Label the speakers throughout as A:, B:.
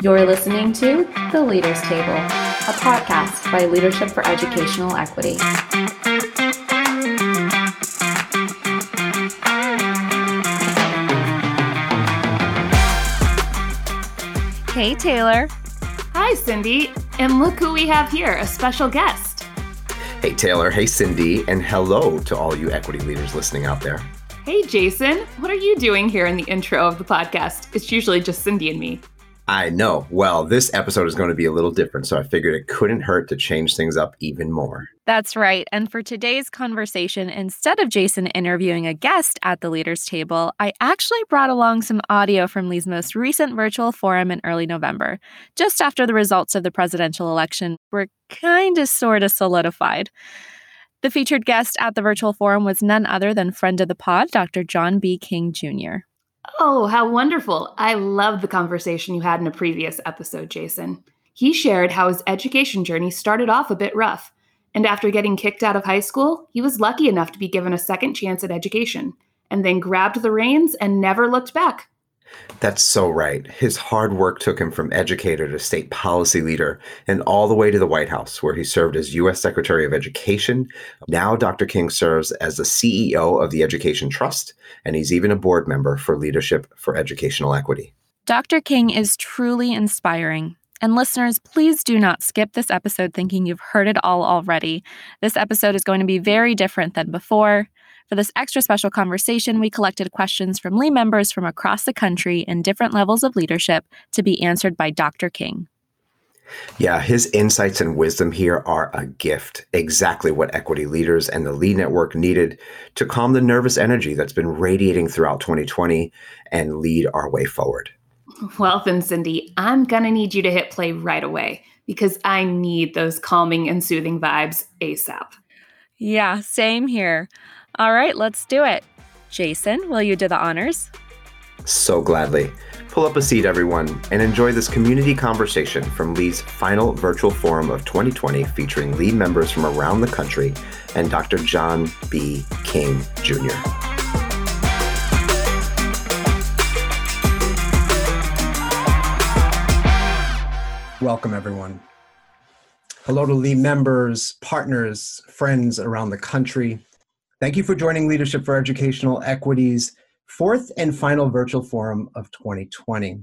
A: You're listening to The Leaders Table, a podcast by Leadership for Educational Equity. Hey, Taylor.
B: Hi, Cindy. And look who we have here a special guest.
C: Hey, Taylor. Hey, Cindy. And hello to all you equity leaders listening out there.
B: Hey, Jason. What are you doing here in the intro of the podcast? It's usually just Cindy and me.
C: I know. Well, this episode is going to be a little different, so I figured it couldn't hurt to change things up even more.
A: That's right. And for today's conversation, instead of Jason interviewing a guest at the leaders table, I actually brought along some audio from Lee's most recent virtual forum in early November, just after the results of the presidential election were kind of sort of solidified. The featured guest at the virtual forum was none other than friend of the pod, Dr. John B. King Jr.
B: Oh, how wonderful. I love the conversation you had in a previous episode, Jason. He shared how his education journey started off a bit rough, and after getting kicked out of high school, he was lucky enough to be given a second chance at education, and then grabbed the reins and never looked back.
C: That's so right. His hard work took him from educator to state policy leader and all the way to the White House, where he served as U.S. Secretary of Education. Now, Dr. King serves as the CEO of the Education Trust, and he's even a board member for Leadership for Educational Equity.
A: Dr. King is truly inspiring. And listeners, please do not skip this episode thinking you've heard it all already. This episode is going to be very different than before. For this extra special conversation, we collected questions from Lee members from across the country in different levels of leadership to be answered by Dr. King.
C: Yeah, his insights and wisdom here are a gift. Exactly what equity leaders and the Lee Network needed to calm the nervous energy that's been radiating throughout 2020 and lead our way forward.
B: Well, then, Cindy, I'm going to need you to hit play right away because I need those calming and soothing vibes ASAP.
A: Yeah, same here. All right, let's do it. Jason, will you do the honors?
C: So gladly. Pull up a seat, everyone, and enjoy this community conversation from Lee's final virtual forum of 2020 featuring Lee members from around the country and Dr. John B. King Jr.
D: Welcome, everyone. Hello to Lee members, partners, friends around the country. Thank you for joining Leadership for Educational Equity's fourth and final virtual forum of 2020.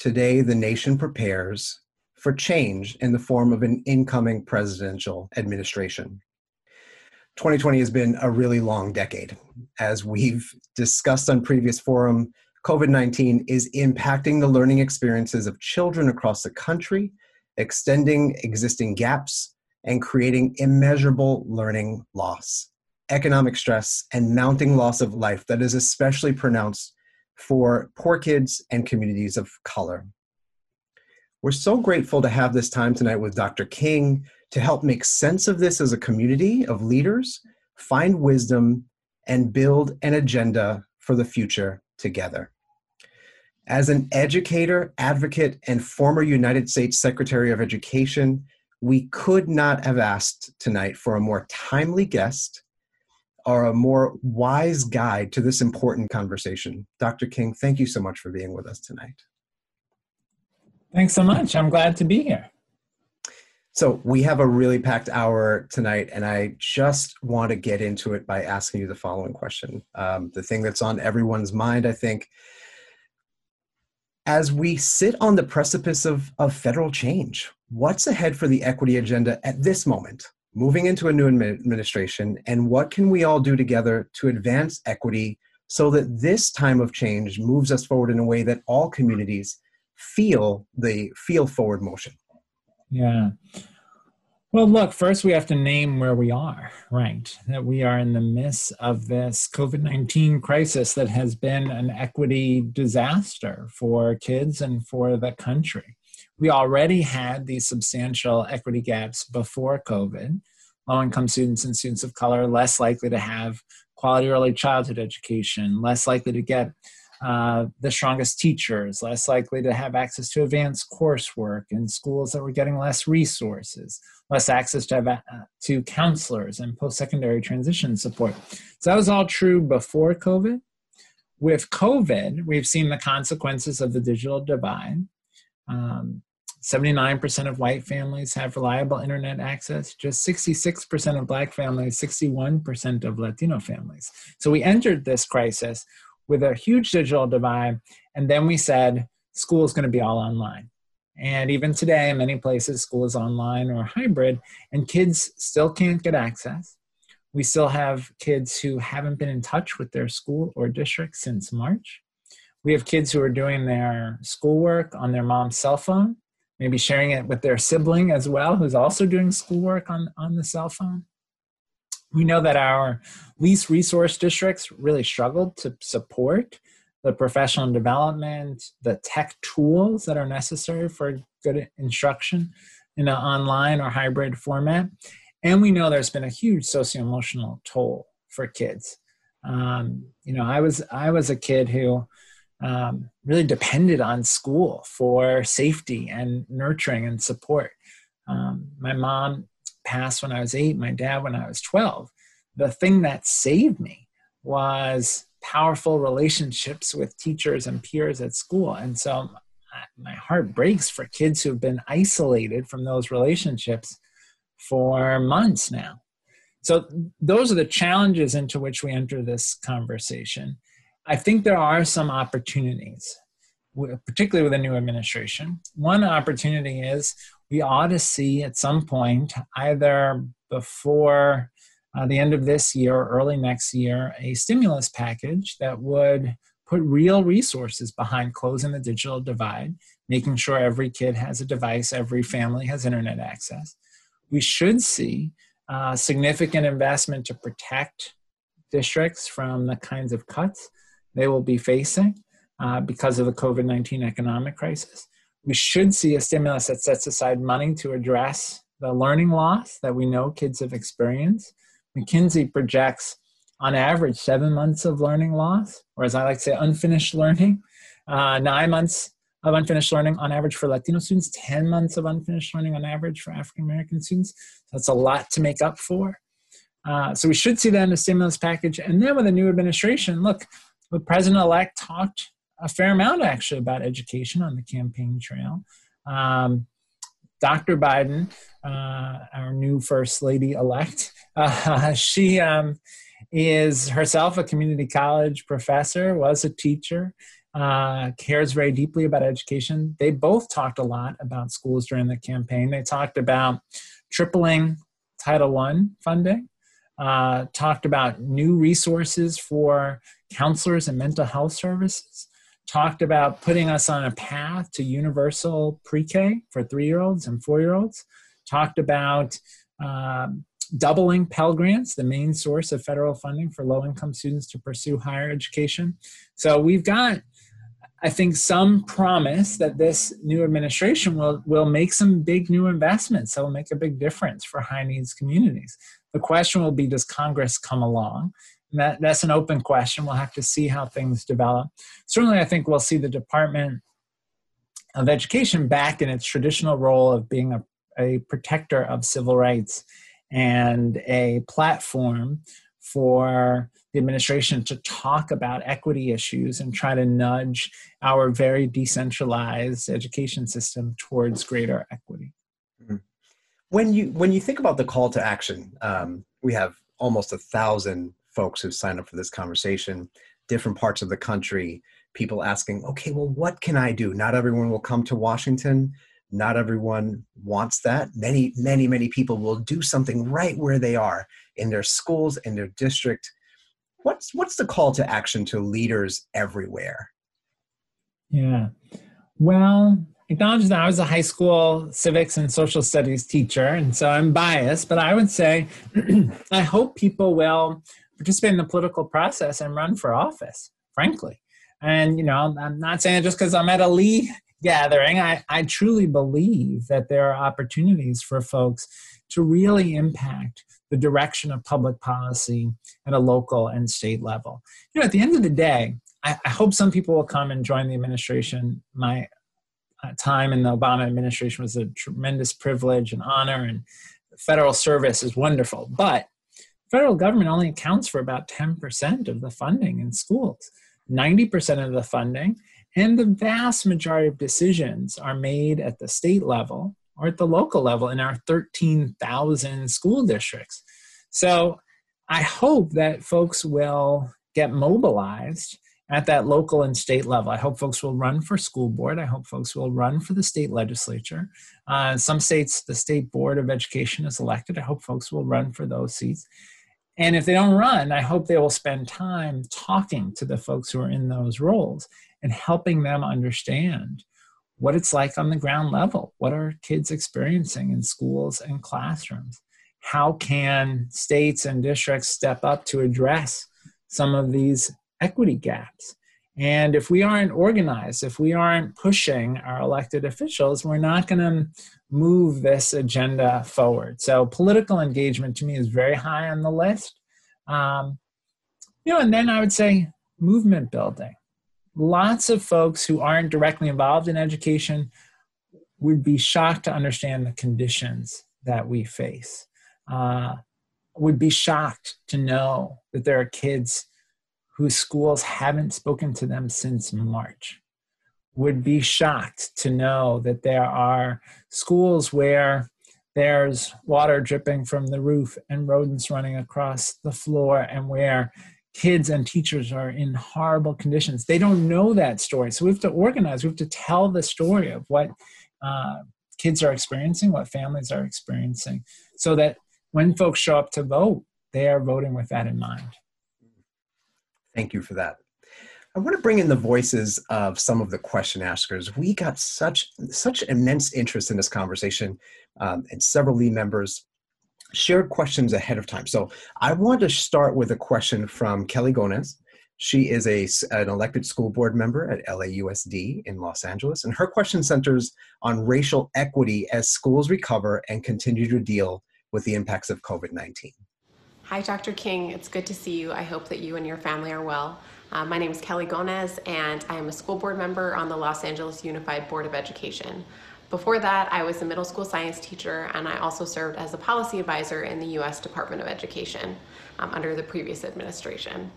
D: Today, the nation prepares for change in the form of an incoming presidential administration. 2020 has been a really long decade. As we've discussed on previous forum, COVID-19 is impacting the learning experiences of children across the country, extending existing gaps, and creating immeasurable learning loss economic stress, and mounting loss of life that is especially pronounced for poor kids and communities of color. We're so grateful to have this time tonight with Dr. King to help make sense of this as a community of leaders, find wisdom, and build an agenda for the future together. As an educator, advocate, and former United States Secretary of Education, we could not have asked tonight for a more timely guest are a more wise guide to this important conversation. Dr. King, thank you so much for being with us tonight.
E: Thanks so much. I'm glad to be here.
D: So, we have a really packed hour tonight, and I just want to get into it by asking you the following question. Um, the thing that's on everyone's mind, I think, as we sit on the precipice of, of federal change, what's ahead for the equity agenda at this moment? Moving into a new administration, and what can we all do together to advance equity so that this time of change moves us forward in a way that all communities feel the feel forward motion?
E: Yeah. Well, look, first we have to name where we are, right? That we are in the midst of this COVID 19 crisis that has been an equity disaster for kids and for the country we already had these substantial equity gaps before COVID. Low income students and students of color less likely to have quality early childhood education, less likely to get uh, the strongest teachers, less likely to have access to advanced coursework in schools that were getting less resources, less access to, have, uh, to counselors and post secondary transition support. So that was all true before COVID. With COVID, we've seen the consequences of the digital divide Um, 79% of white families have reliable internet access, just 66% of black families, 61% of Latino families. So we entered this crisis with a huge digital divide, and then we said school is going to be all online. And even today, in many places, school is online or hybrid, and kids still can't get access. We still have kids who haven't been in touch with their school or district since March. We have kids who are doing their schoolwork on their mom's cell phone maybe sharing it with their sibling as well, who's also doing schoolwork on, on the cell phone. We know that our least resource districts really struggled to support the professional development, the tech tools that are necessary for good instruction in an online or hybrid format. And we know there's been a huge socio-emotional toll for kids. Um, you know, I was I was a kid who um, really depended on school for safety and nurturing and support. Um, my mom passed when I was eight, my dad when I was 12. The thing that saved me was powerful relationships with teachers and peers at school. And so my heart breaks for kids who've been isolated from those relationships for months now. So, those are the challenges into which we enter this conversation. I think there are some opportunities, particularly with a new administration. One opportunity is we ought to see at some point, either before uh, the end of this year or early next year, a stimulus package that would put real resources behind closing the digital divide, making sure every kid has a device, every family has internet access. We should see uh, significant investment to protect districts from the kinds of cuts they will be facing uh, because of the COVID 19 economic crisis. We should see a stimulus that sets aside money to address the learning loss that we know kids have experienced. McKinsey projects on average seven months of learning loss, or as I like to say, unfinished learning, uh, nine months of unfinished learning on average for Latino students, 10 months of unfinished learning on average for African American students. That's a lot to make up for. Uh, so we should see that in the stimulus package. And then with a new administration, look, the president elect talked a fair amount actually about education on the campaign trail. Um, Dr. Biden, uh, our new first lady elect, uh, she um, is herself a community college professor, was a teacher, uh, cares very deeply about education. They both talked a lot about schools during the campaign. They talked about tripling Title I funding, uh, talked about new resources for counselors and mental health services, talked about putting us on a path to universal pre K for three year olds and four year olds, talked about um, doubling Pell Grants, the main source of federal funding for low income students to pursue higher education. So we've got, I think, some promise that this new administration will, will make some big new investments that will make a big difference for high needs communities. The question will be Does Congress come along? that, that's an open question. We'll have to see how things develop. Certainly, I think we'll see the Department of Education back in its traditional role of being a, a protector of civil rights and a platform for the administration to talk about equity issues and try to nudge our very decentralized education system towards greater equity.
D: When you when you think about the call to action, um, we have almost a thousand folks who signed up for this conversation, different parts of the country, people asking, okay, well, what can I do? Not everyone will come to Washington. Not everyone wants that. Many, many, many people will do something right where they are in their schools, in their district. What's what's the call to action to leaders everywhere?
E: Yeah. Well, acknowledge that I was a high school civics and social studies teacher, and so I'm biased, but I would say I hope people will participate in the political process and run for office, frankly. And, you know, I'm not saying just because I'm at a Lee gathering, I, I truly believe that there are opportunities for folks to really impact the direction of public policy at a local and state level. You know, at the end of the day, I, I hope some people will come and join the administration. My time in the Obama administration was a tremendous privilege and honor, and federal service is wonderful. But federal government only accounts for about 10% of the funding in schools. 90% of the funding And the vast majority of decisions are made at the state level or at the local level in our 13,000 school districts. So I hope that folks will get mobilized at that local and state level. I hope folks will run for school board. I hope folks will run for the state legislature. Uh, some states, the state board of education is elected. I hope folks will run for those seats. And if they don't run, I hope they will spend time talking to the folks who are in those roles and helping them understand what it's like on the ground level. What are kids experiencing in schools and classrooms? How can states and districts step up to address some of these equity gaps? And if we aren't organized, if we aren't pushing our elected officials, we're not going to move this agenda forward. So, political engagement to me is very high on the list. Um, you know, and then I would say movement building lots of folks who aren't directly involved in education would be shocked to understand the conditions that we face. Uh, would be shocked to know that there are kids whose schools haven't spoken to them since March. Would be shocked to know that there are schools where there's water dripping from the roof and rodents running across the floor, and where kids and teachers are in horrible conditions. They don't know that story. So we have to organize, we have to tell the story of what uh, kids are experiencing, what families are experiencing, so that when folks show up to vote, they are voting with that in mind.
D: Thank you for that. I want to bring in the voices of some of the question askers. We got such such immense interest in this conversation, um, and several LEE members shared questions ahead of time. So I want to start with a question from Kelly Gonez. She is a, an elected school board member at LAUSD in Los Angeles, and her question centers on racial equity as schools recover and continue to deal with the impacts of COVID 19.
F: Hi, Dr. King. It's good to see you. I hope that you and your family are well. Uh, my name is Kelly Gonez, and I am a school board member on the Los Angeles Unified Board of Education. Before that, I was a middle school science teacher and I also served as a policy advisor in the US Department of Education um, under the previous administration.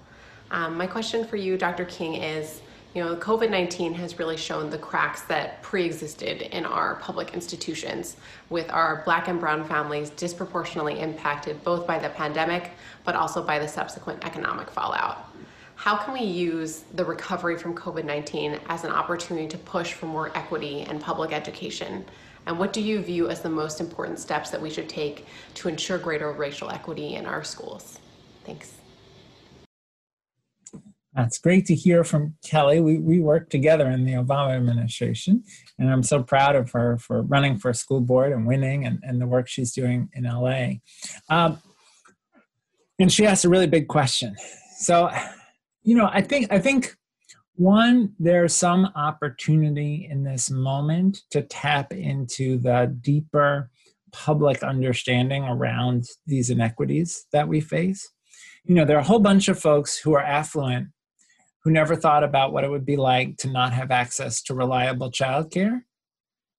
F: Um, my question for you, Dr. King, is you know, COVID 19 has really shown the cracks that pre existed in our public institutions, with our black and brown families disproportionately impacted both by the pandemic but also by the subsequent economic fallout how can we use the recovery from COVID 19 as an opportunity to push for more equity and public education? And what do you view as the most important steps that we should take to ensure greater racial equity in our schools? Thanks.
E: That's great to hear from Kelly. We, we worked together in the Obama administration, and I'm so proud of her for running for school board and winning and, and the work she's doing in LA. Um, and she asked a really big question. So, you know, I think I think one there's some opportunity in this moment to tap into the deeper public understanding around these inequities that we face. You know, there are a whole bunch of folks who are affluent who never thought about what it would be like to not have access to reliable childcare.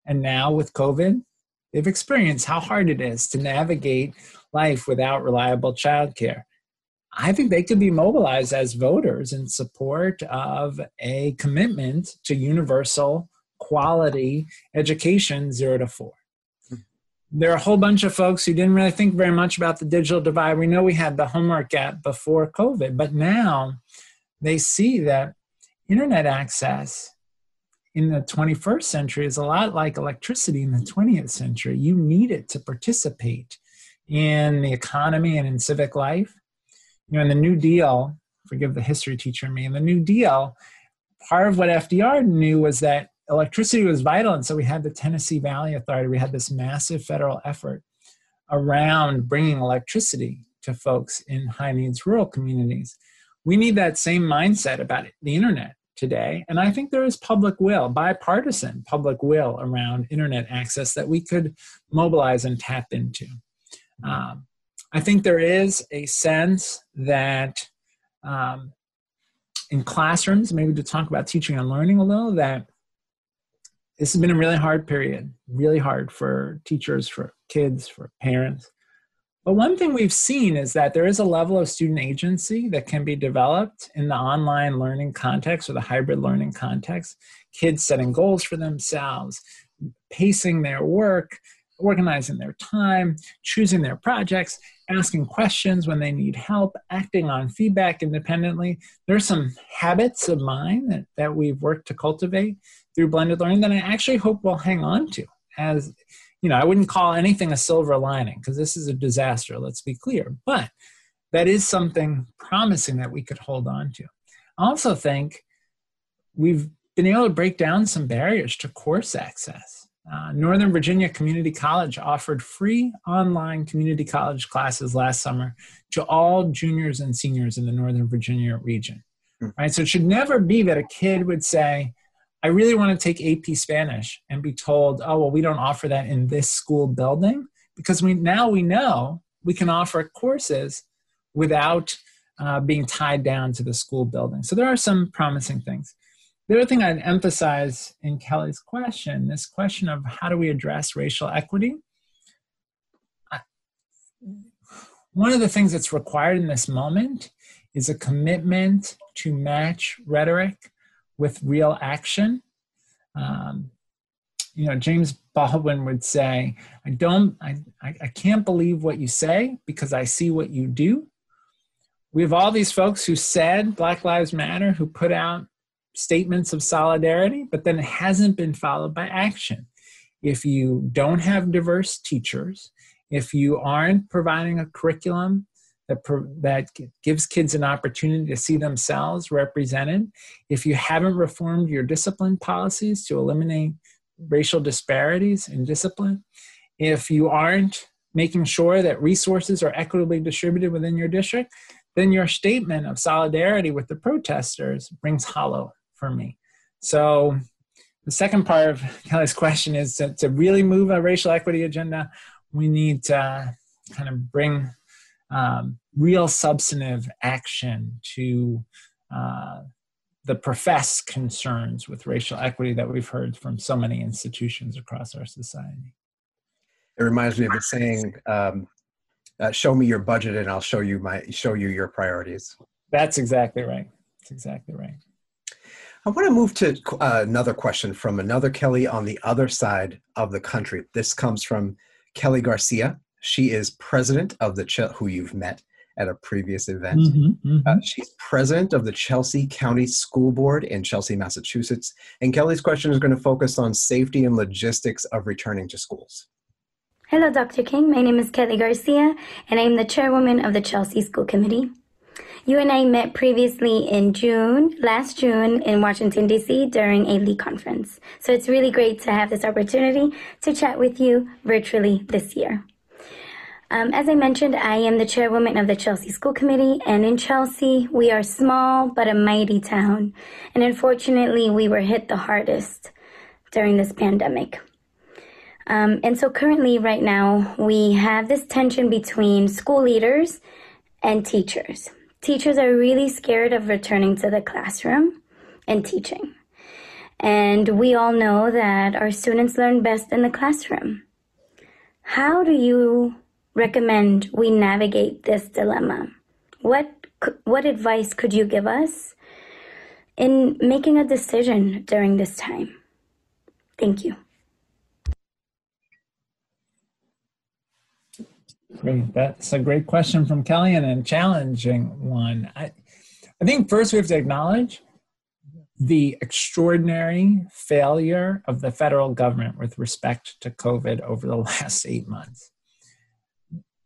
E: And now with COVID, they've experienced how hard it is to navigate life without reliable childcare. I think they could be mobilized as voters in support of a commitment to universal quality education zero to four. Hmm. There are a whole bunch of folks who didn't really think very much about the digital divide. We know we had the homework gap before COVID, but now they see that internet access in the 21st century is a lot like electricity in the 20th century. You need it to participate in the economy and in civic life you know, in the New Deal, forgive the history teacher me, in the New Deal, part of what FDR knew was that electricity was vital. And so we had the Tennessee Valley Authority. We had this massive federal effort around bringing electricity to folks in high needs rural communities. We need that same mindset about the internet today. And I think there is public will, bipartisan public will around internet access that we could mobilize and tap into. Um, I think there is a sense that um, in classrooms, maybe to talk about teaching and learning a little, that this has been a really hard period, really hard for teachers, for kids, for parents. But one thing we've seen is that there is a level of student agency that can be developed in the online learning context or the hybrid learning context. Kids setting goals for themselves, pacing their work, organizing their time, choosing their projects, asking questions when they need help, acting on feedback independently. There's some habits of mine that, that we've worked to cultivate through blended learning that I actually hope we'll hang on to as you know, I wouldn't call anything a silver lining because this is a disaster, let's be clear. But that is something promising that we could hold on to. I also think we've been able to break down some barriers to course access. Uh, Northern Virginia Community College offered free online community college classes last summer to all juniors and seniors in the Northern Virginia region. Hmm. Right, so it should never be that a kid would say, I really want to take AP Spanish and be told, oh, well, we don't offer that in this school building because we now we know we can offer courses without uh, being tied down to the school building. So there are some promising things. The other thing I'd emphasize in Kelly's question, this question of how do we address racial equity? One of the things that's required in this moment is a commitment to match rhetoric with real action. Um, you know, James Baldwin would say, I don't, I, I can't believe what you say because I see what you do. We have all these folks who said Black Lives Matter, who put out statements of solidarity, but then it hasn't been followed by action. If you don't have diverse teachers, if you aren't providing a curriculum that, that gives kids an opportunity to see themselves represented. If you haven't reformed your discipline policies to eliminate racial disparities in discipline, if you aren't making sure that resources are equitably distributed within your district, then your statement of solidarity with the protesters rings hollow for me. So, the second part of Kelly's question is to, to really move a racial equity agenda, we need to kind of bring um, real substantive action to uh, the professed concerns with racial equity that we've heard from so many institutions across our society.
D: It reminds me of the saying, um, uh, "Show me your budget, and I'll show you my show you your priorities."
E: That's exactly right. That's exactly right.
D: I want to move to uh, another question from another Kelly on the other side of the country. This comes from Kelly Garcia. She is president of the Ch- who you've met at a previous event. Mm-hmm, mm-hmm. Uh, she's president of the Chelsea County School Board in Chelsea, Massachusetts. And Kelly's question is going to focus on safety and logistics of returning to schools.
G: Hello, Dr. King. My name is Kelly Garcia, and I'm the chairwoman of the Chelsea School Committee. You and I met previously in June, last June, in Washington, D.C. during a LEAD conference. So it's really great to have this opportunity to chat with you virtually this year. Um, as I mentioned, I am the chairwoman of the Chelsea School Committee, and in Chelsea, we are small but a mighty town. And unfortunately, we were hit the hardest during this pandemic. Um, and so, currently, right now, we have this tension between school leaders and teachers. Teachers are really scared of returning to the classroom and teaching. And we all know that our students learn best in the classroom. How do you recommend we navigate this dilemma? What what advice could you give us in making a decision during this time? Thank you.
E: Great. That's a great question from Kelly and a challenging one. I, I think first we have to acknowledge the extraordinary failure of the federal government with respect to COVID over the last eight months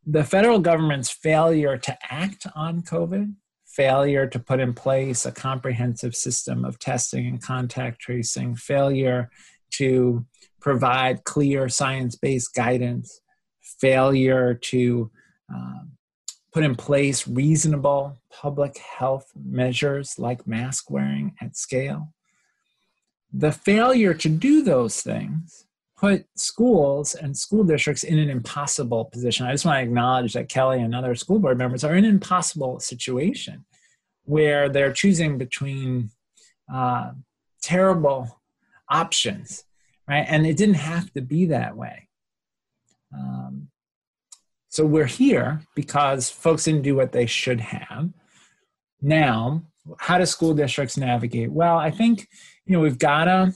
E: the federal government's failure to act on COVID, failure to put in place a comprehensive system of testing and contact tracing, failure to provide clear science based guidance, failure to um, put in place reasonable public health measures like mask wearing at scale. The failure to do those things put schools and school districts in an impossible position. I just want to acknowledge that Kelly and other school board members are in an impossible situation where they're choosing between uh, terrible options, right? And it didn't have to be that way. Um, So we're here because folks didn't do what they should have. Now, how do school districts navigate? Well, I think you know we've got to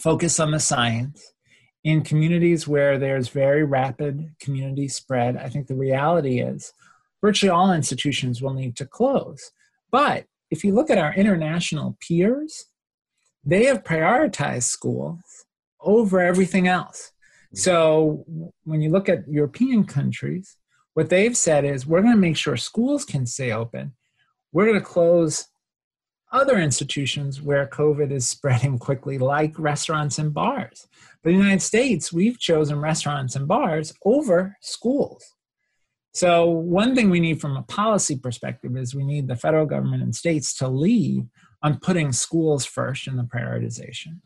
E: focus on the science in communities where there's very rapid community spread. I think the reality is virtually all institutions will need to close. But if you look at our international peers, they have prioritized schools over everything else. Mm-hmm. So when you look at European countries, what they've said is we're going to make sure schools can stay open. We're going to close other institutions where COVID is spreading quickly, like restaurants and bars. But in the United States, we've chosen restaurants and bars over schools. So, one thing we need from a policy perspective is we need the federal government and states to lead on putting schools first in the prioritization.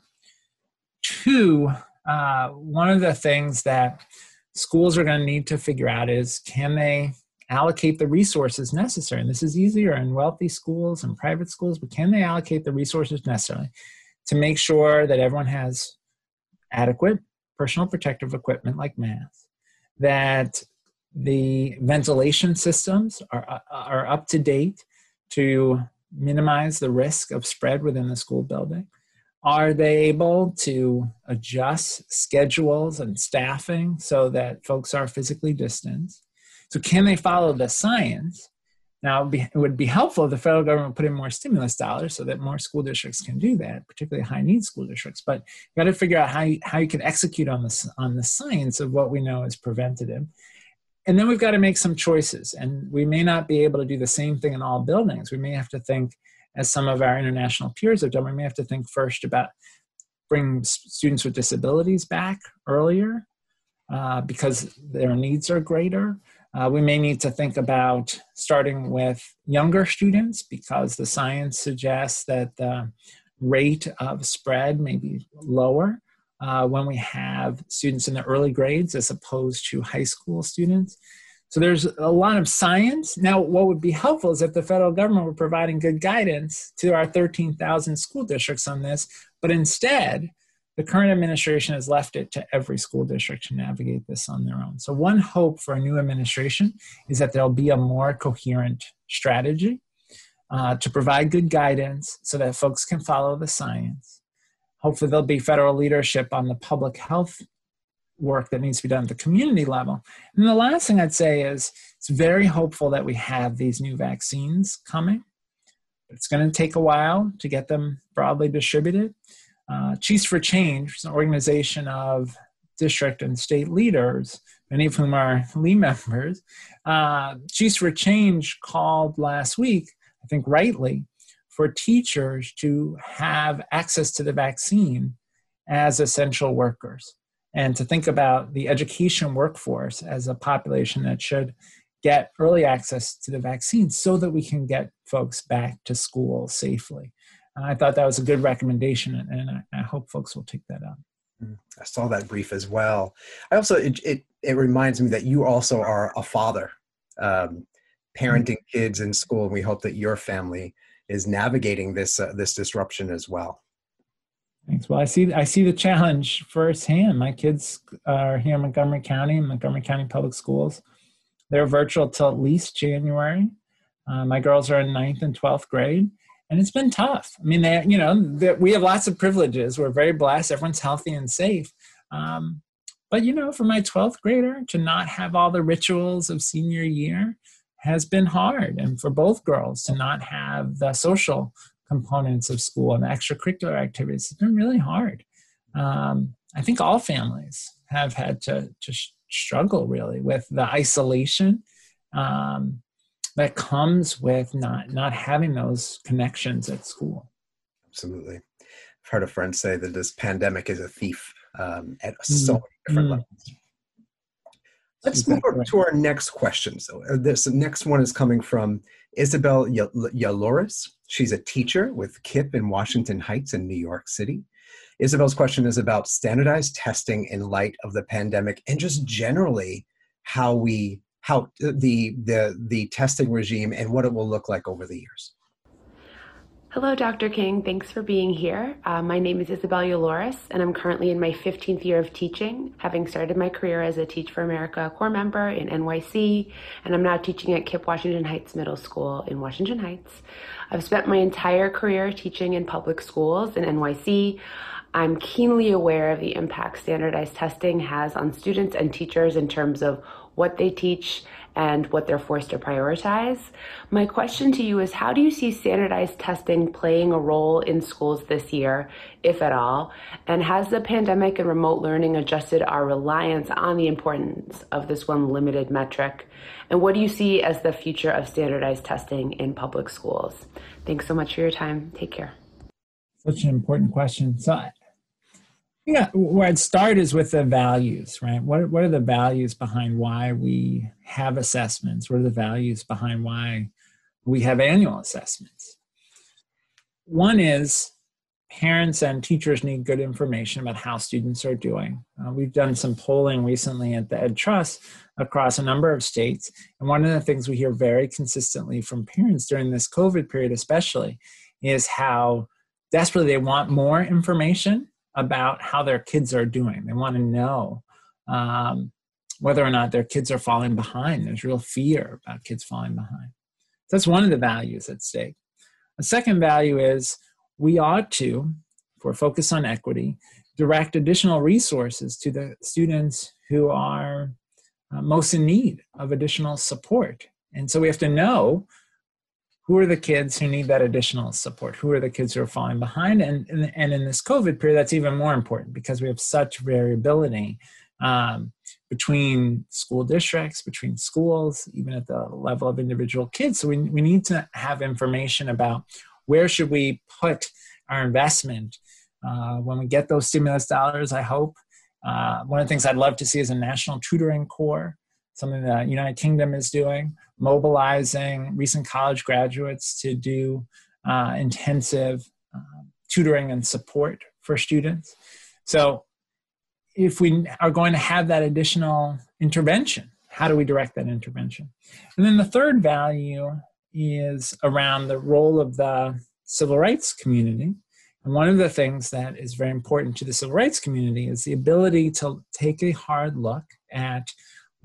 E: Two, uh, one of the things that schools are going to need to figure out is can they allocate the resources necessary? And this is easier in wealthy schools and private schools, but can they allocate the resources necessary to make sure that everyone has adequate personal protective equipment like masks, that the ventilation systems are, uh, are up to date to minimize the risk of spread within the school building? Are they able to adjust schedules and staffing so that folks are physically distanced? So, can they follow the science? Now, it would be helpful if the federal government put in more stimulus dollars so that more school districts can do that, particularly high need school districts. But you got to figure out how you, how you can execute on this on the science of what we know is preventative. And then we've got to make some choices. And we may not be able to do the same thing in all buildings. We may have to think, as some of our international peers have done, we may have to think first about bringing students with disabilities back earlier uh, because their needs are greater. Uh, we may need to think about starting with younger students because the science suggests that the rate of spread may be lower uh, when we have students in the early grades as opposed to high school students. So there's a lot of science. Now, what would be helpful is if the federal government were providing good guidance to our 13,000 school districts on this, but instead, the current administration has left it to every school district to navigate this on their own. So, one hope for a new administration is that there'll be a more coherent strategy uh, to provide good guidance so that folks can follow the science. Hopefully, there'll be federal leadership on the public health work that needs to be done at the community level. And the last thing I'd say is it's very hopeful that we have these new vaccines coming. It's going to take a while to get them broadly distributed. Uh, Chiefs for Change is an organization of district and state leaders, many of whom are Lee members. Uh, Chiefs for Change called last week, I think rightly, for teachers to have access to the vaccine as essential workers and to think about the education workforce as a population that should get early access to the vaccine so that we can get folks back to school safely. I thought that was a good recommendation, and I, I hope folks will take that up.
D: Mm, I saw that brief as well. I also it it, it reminds me that you also are a father, um, parenting kids in school, and we hope that your family is navigating this uh, this disruption as well.
E: Thanks. Well, I see I see the challenge firsthand. My kids are here in Montgomery County, Montgomery County Public Schools. They're virtual till at least January. Uh, my girls are in ninth and twelfth grade, and it's been tough. I mean, they, you know, we have lots of privileges. We're very blessed. Everyone's healthy and safe. Um, but you know, for my twelfth grader to not have all the rituals of senior year has been hard, and for both girls to not have the social components of school and extracurricular activities. It's been really hard. Um, I think all families have had to, to struggle really with the isolation um, that comes with not not having those connections at school.
D: Absolutely, I've heard a friend say that this pandemic is a thief um, at so mm-hmm. many different mm. levels. Let's move on to our next question. So uh, this next one is coming from Isabel Yaloris. She's a teacher with KIPP in Washington Heights in New York City. Isabel's question is about standardized testing in light of the pandemic and just generally how we how uh, the the the testing regime and what it will look like over the years.
H: Hello, Dr. King. Thanks for being here. Uh, my name is Isabel Yoloris, and I'm currently in my 15th year of teaching, having started my career as a Teach for America Corps member in NYC, and I'm now teaching at KIPP Washington Heights Middle School in Washington Heights. I've spent my entire career teaching in public schools in NYC. I'm keenly aware of the impact standardized testing has on students and teachers in terms of what they teach and what they're forced to prioritize. My question to you is how do you see standardized testing playing a role in schools this year, if at all? And has the pandemic and remote learning adjusted our reliance on the importance of this one limited metric? And what do you see as the future of standardized testing in public schools? Thanks so much for your time. Take care.
E: Such an important question. So yeah, where I'd start is with the values, right? What, what are the values behind why we have assessments? What are the values behind why we have annual assessments? One is parents and teachers need good information about how students are doing. Uh, we've done some polling recently at the Ed Trust across a number of states. And one of the things we hear very consistently from parents during this COVID period, especially, is how desperately they want more information about how their kids are doing. They want to know um, whether or not their kids are falling behind. There's real fear about kids falling behind. So that's one of the values at stake. A second value is we ought to, if we're focused on equity, direct additional resources to the students who are uh, most in need of additional support. And so we have to know who are the kids who need that additional support? Who are the kids who are falling behind? And, and, and in this covid period that's even more important because we have such variability um, between school districts between schools even at the level of individual kids. So we, we need to have information about where should we put our investment. Uh, when we get those stimulus dollars i hope uh, one of the things i'd love to see is a national tutoring corps something that the united kingdom is doing mobilizing recent college graduates to do uh, intensive uh, tutoring and support for students. So, if we are going to have that additional intervention, how do we direct that intervention? And then the third value is around the role of the civil rights community. And one of the things that is very important to the civil rights community is the ability to take a hard look at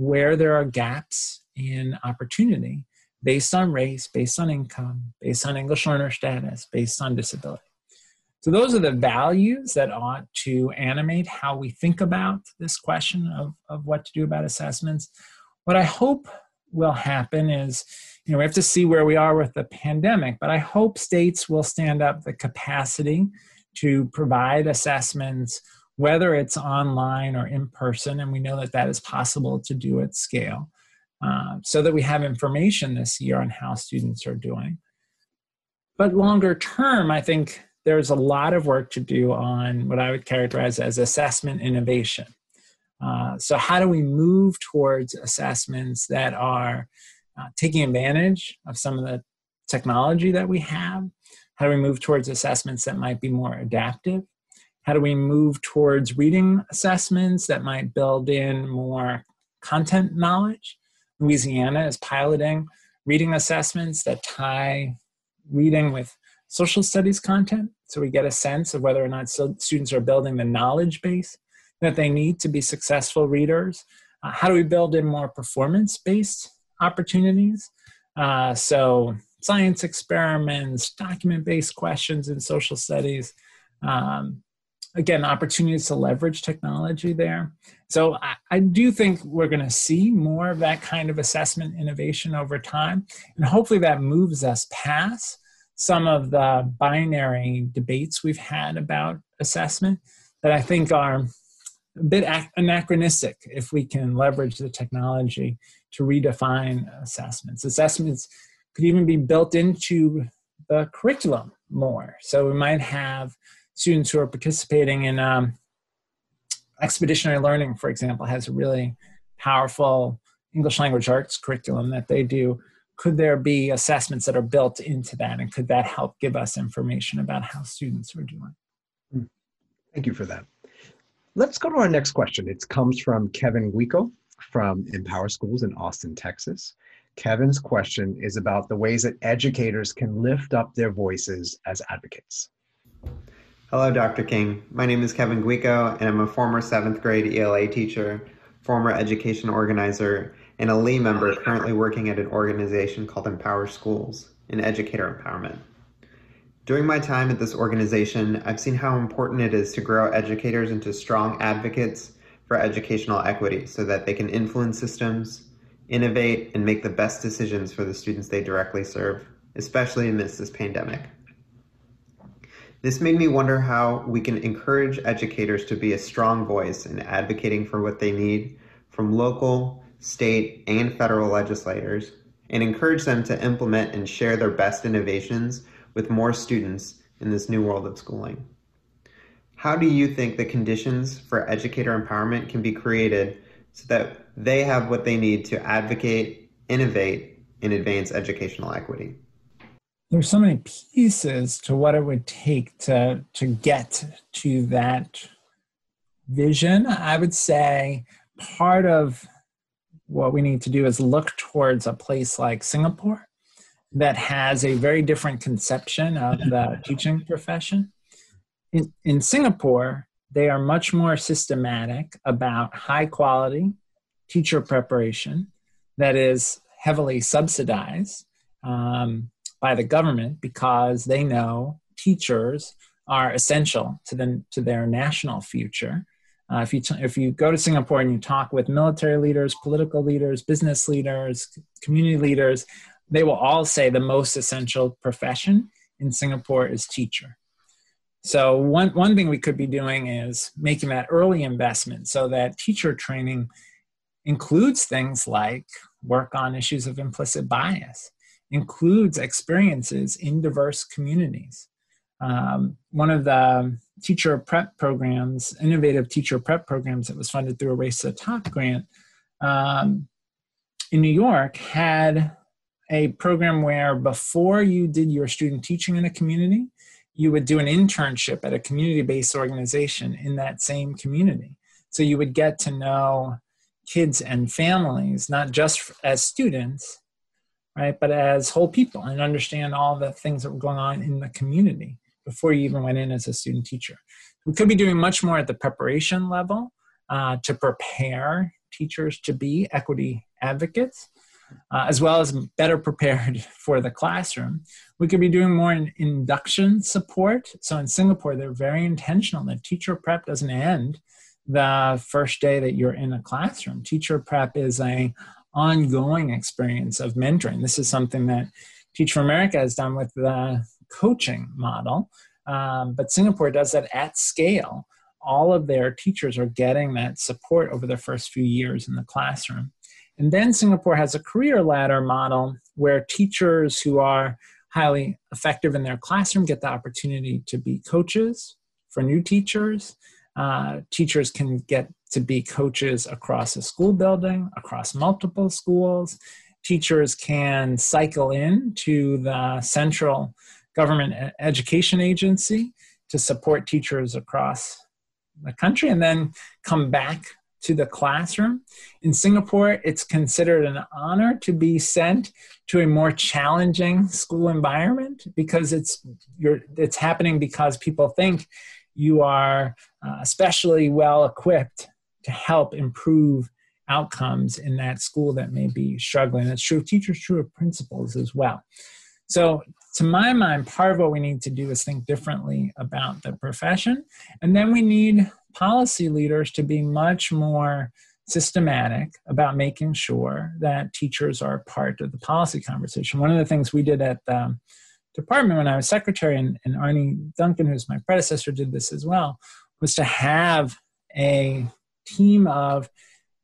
E: where there are gaps in opportunity based on race, based on income, based on English learner status, based on disability. So, those are the values that ought to animate how we think about this question of, of what to do about assessments. What I hope will happen is, you know, we have to see where we are with the pandemic, but I hope states will stand up the capacity to provide assessments, whether it's online or in person, and we know that that is possible to do at scale uh, so that we have information this year on how students are doing. But longer term, I think there's a lot of work to do on what I would characterize as assessment innovation. Uh, so, how do we move towards assessments that are uh, taking advantage of some of the technology that we have? How do we move towards assessments that might be more adaptive? How do we move towards reading assessments that might build in more content knowledge? Louisiana is piloting reading assessments that tie reading with social studies content so we get a sense of whether or not students are building the knowledge base that they need to be successful readers. Uh, how do we build in more performance based opportunities? Uh, so, science experiments, document based questions in social studies, um, again, opportunities to leverage technology there. So I, I do think we're going to see more of that kind of assessment innovation over time. And hopefully that moves us past some of the binary debates we've had about assessment that I think are a bit anachronistic if we can leverage the technology to redefine assessments. Assessments could even be built into the curriculum more. So we might have students who are participating in um, expeditionary learning, for example, has a really powerful English language arts curriculum that they do. Could there be assessments that are built into that, and could that help give us information about how students are doing?
D: Hmm. Thank you for that. Let's go to our next question. It comes from Kevin Guico from Empower Schools in Austin, Texas. Kevin's question is about the ways that educators can lift up their voices as advocates.
I: Hello, Dr. King. My name is Kevin Guico, and I'm a former seventh grade ELA teacher, former education organizer, and a Lee member currently working at an organization called Empower Schools in educator empowerment. During my time at this organization, I've seen how important it is to grow educators into strong advocates for educational equity so that they can influence systems, innovate, and make the best decisions for the students they directly serve, especially amidst this pandemic. This made me wonder how we can encourage educators to be a strong voice in advocating for what they need from local, state, and federal legislators, and encourage them to implement and share their best innovations with more students in this new world of schooling. How do you think the conditions for educator empowerment can be created so that they have what they need to advocate, innovate, and advance educational equity?
E: There's so many pieces to what it would take to, to get to that vision. I would say part of what we need to do is look towards a place like Singapore that has a very different conception of the teaching profession. In, in Singapore, they are much more systematic about high quality teacher preparation that is heavily subsidized um, by the government because they know teachers are essential to, the, to their national future. Uh, if, you t- if you go to Singapore and you talk with military leaders, political leaders, business leaders, community leaders, they will all say the most essential profession in Singapore is teacher. So one, one thing we could be doing is making that early investment so that teacher training includes things like work on issues of implicit bias, includes experiences in diverse communities. Um, one of the teacher prep programs, innovative teacher prep programs that was funded through a Race to the Top grant um, in New York had a program where before you did your student teaching in a community, you would do an internship at a community based organization in that same community. So you would get to know kids and families, not just as students, right, but as whole people and understand all the things that were going on in the community before you even went in as a student teacher. We could be doing much more at the preparation level uh, to prepare teachers to be equity advocates uh, as well as better prepared for the classroom. We could be doing more in induction support. So in Singapore, they're very intentional that teacher prep doesn't end the first day that you're in a classroom. Teacher prep is a ongoing experience of mentoring. This is something that Teach for America has done with the coaching model, um, but Singapore does that at scale. All of their teachers are getting that support over the first few years in the classroom. And then Singapore has a career ladder model where teachers who are highly effective in their classroom get the opportunity to be coaches for new teachers. Uh, teachers can get to be coaches across a school building, across multiple schools. Teachers can cycle in to the central government education agency to support teachers across the country and then come back to the classroom. In Singapore, it's considered an honor to be sent to a more challenging school environment because it's it's happening because people think you are uh, especially well equipped to help improve outcomes in that school that may be struggling. That's true of teachers, true of principals as well. So, to my mind, part of what we need to do is think differently about the profession. And then we need policy leaders to be much more systematic about making sure that teachers are part of the policy conversation. One of the things we did at the department when I was secretary, and, and Arne Duncan, who's my predecessor, did this as well, was to have a team of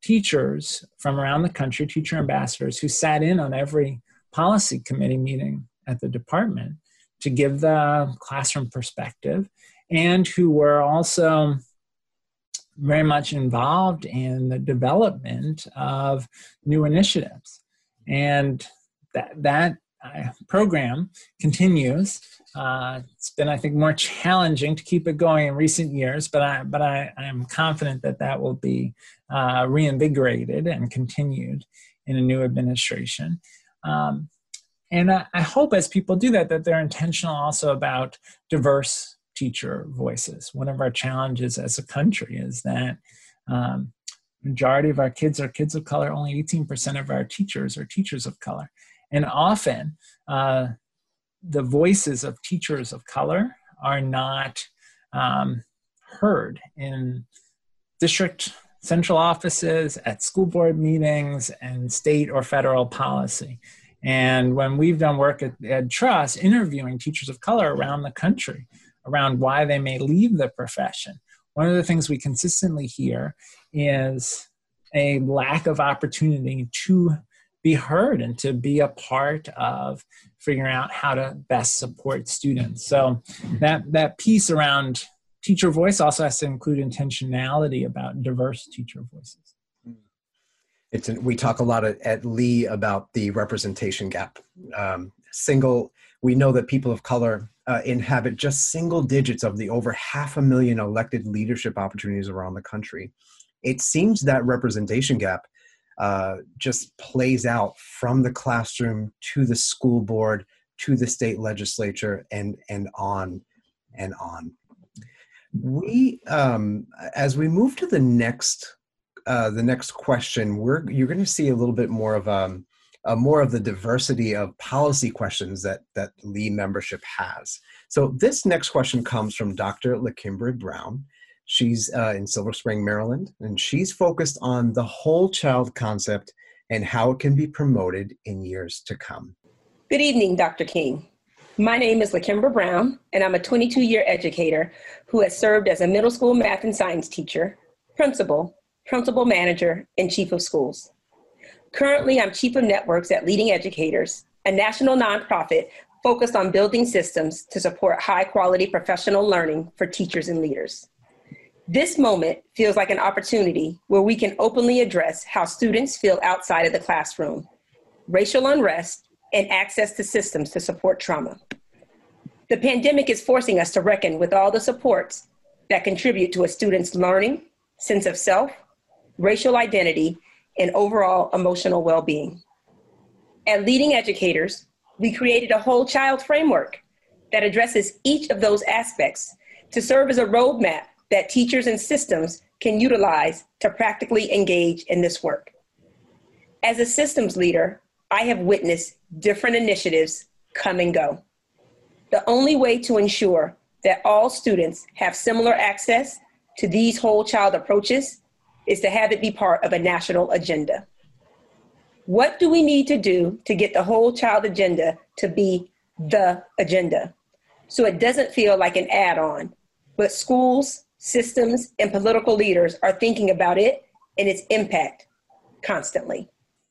E: teachers from around the country, teacher ambassadors, who sat in on every policy committee meeting at the department to give the classroom perspective and who were also very much involved in the development of new initiatives. And that, that program continues. Uh, it's been, I think, more challenging to keep it going in recent years, but I, but I, am confident that that will be uh, reinvigorated and continued in a new administration. Um, and I, I hope as people do that, that they're intentional also about diverse teacher voices. One of our challenges as a country is that um, majority of our kids are kids of color. Only 18% of our teachers are teachers of color, and often uh, the voices of teachers of color are not um, heard in district central offices, at school board meetings, and state or federal policy. And when we've done work at Ed Trust, interviewing teachers of color around the country around why they may leave the profession, one of the things we consistently hear is a lack of opportunity to be heard and to be a part of figuring out how to best support students. So that that piece around teacher voice also has to include intentionality about diverse teacher voices.
D: It's an, we talk a lot at, at, Lee about the representation gap. Um, single, we know that people of color uh, inhabit just single digits of the over half a million elected leadership opportunities around the country. It seems that representation gap uh, just plays out from the classroom to the school board to the state legislature and and on and on. We um, as we move to the next uh, the next question, we're you're going to see a little bit more of um, uh, more of the diversity of policy questions that that Lee membership has. So this next question comes from Dr. LaKimbra Brown. She's uh, in Silver Spring, Maryland, and she's focused on the whole child concept and how it can be promoted in years to come.
J: Good evening, Dr. King. My name is LaKimbra Brown, and I'm a 22 year educator who has served as a middle school math and science teacher, principal, principal manager, and chief of schools. Currently, I'm chief of networks at Leading Educators, a national nonprofit focused on building systems to support high quality professional learning for teachers and leaders. This moment feels like an opportunity where we can openly address how students feel outside of the classroom, racial unrest, and access to systems to support trauma. The pandemic is forcing us to reckon with all the supports that contribute to a student's learning, sense of self, racial identity, and overall emotional well being. At Leading Educators, we created a whole child framework that addresses each of those aspects to serve as a roadmap that teachers and systems can utilize to practically engage in this work. As a systems leader, I have witnessed different initiatives come and go. The only way to ensure that all students have similar access to these whole child approaches is to have it be part of a national agenda. What do we need to do to get the whole child agenda to be the agenda? So it doesn't feel like an add on, but schools, systems, and political leaders are thinking about it and its impact constantly.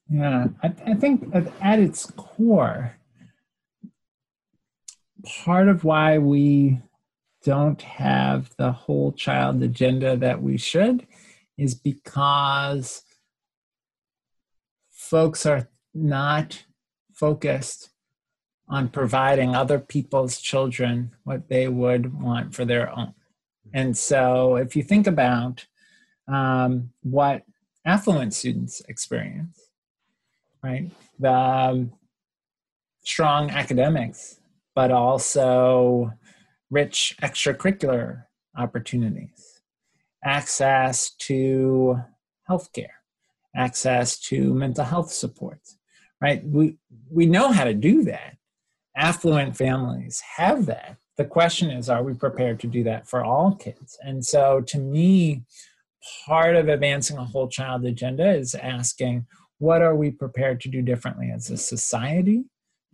E: Yeah, I, I think at its core, part of why we don't have the whole child agenda that we should is because folks are not focused on providing other people's children what they would want for their own. And so, if you think about um, what affluent students experience, right, the um, strong academics, but also rich extracurricular opportunities, access to healthcare, access to mental health support, right? We, we know how to do that. Affluent families have that the question is are we prepared to do that for all kids? And so to me part of advancing a whole child agenda is asking what are we prepared to do differently as a society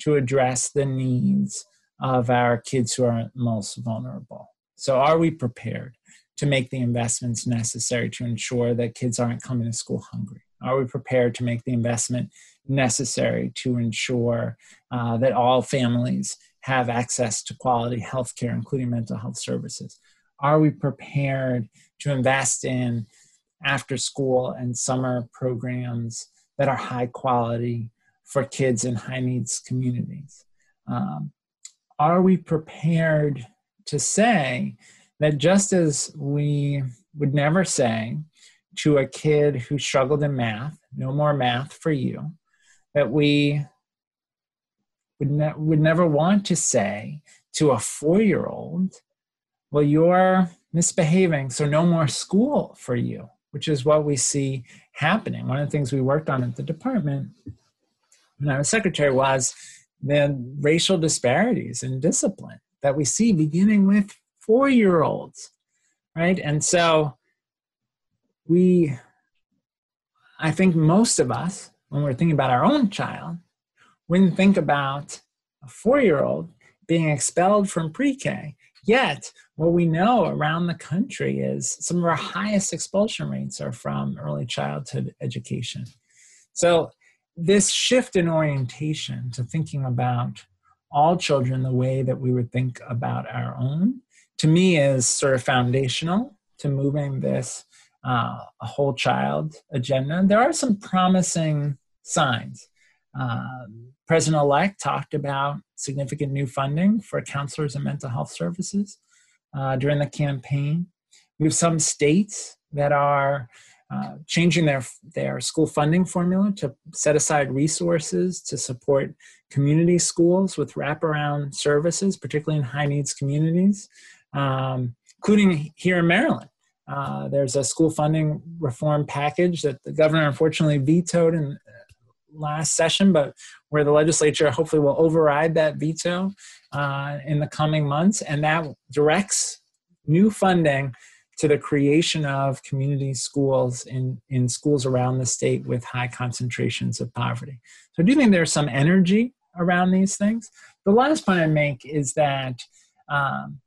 E: to address the needs of our kids who are most vulnerable? So are we prepared to make the investments necessary to ensure that kids aren't coming to school hungry? Are we prepared to make the investment necessary to ensure uh, that all families have access to quality health care, including mental health services? Are we prepared to invest in after school and summer programs that are high quality for kids in high needs communities? Um, are we prepared to say that just as we would never say to a kid who struggled in math, no more math for you, that we would, ne- would never want to say to a four year old, well, you're misbehaving, so no more school for you, which is what we see happening. One of the things we worked on at the department when I was secretary was the racial disparities in discipline that we see beginning with four year olds, right? And so we, I think most of us, when we're thinking about our own child, wouldn't think about a four year old being expelled from pre K. Yet, what we know around the country is some of our highest expulsion rates are from early childhood education. So, this shift in orientation to thinking about all children the way that we would think about our own, to me, is sort of foundational to moving this uh, whole child agenda. There are some promising signs. Uh, President elect talked about significant new funding for counselors and mental health services uh, during the campaign. We have some states that are uh, changing their, their school funding formula to set aside resources to support community schools with wraparound services, particularly in high needs communities, um, including here in Maryland. Uh, there's a school funding reform package that the governor unfortunately vetoed in last session, but where the legislature hopefully will override that veto uh, in the coming months, and that directs new funding to the creation of community schools in, in schools around the state with high concentrations of poverty. So I do think there's some energy around these things. The last point I make is that um,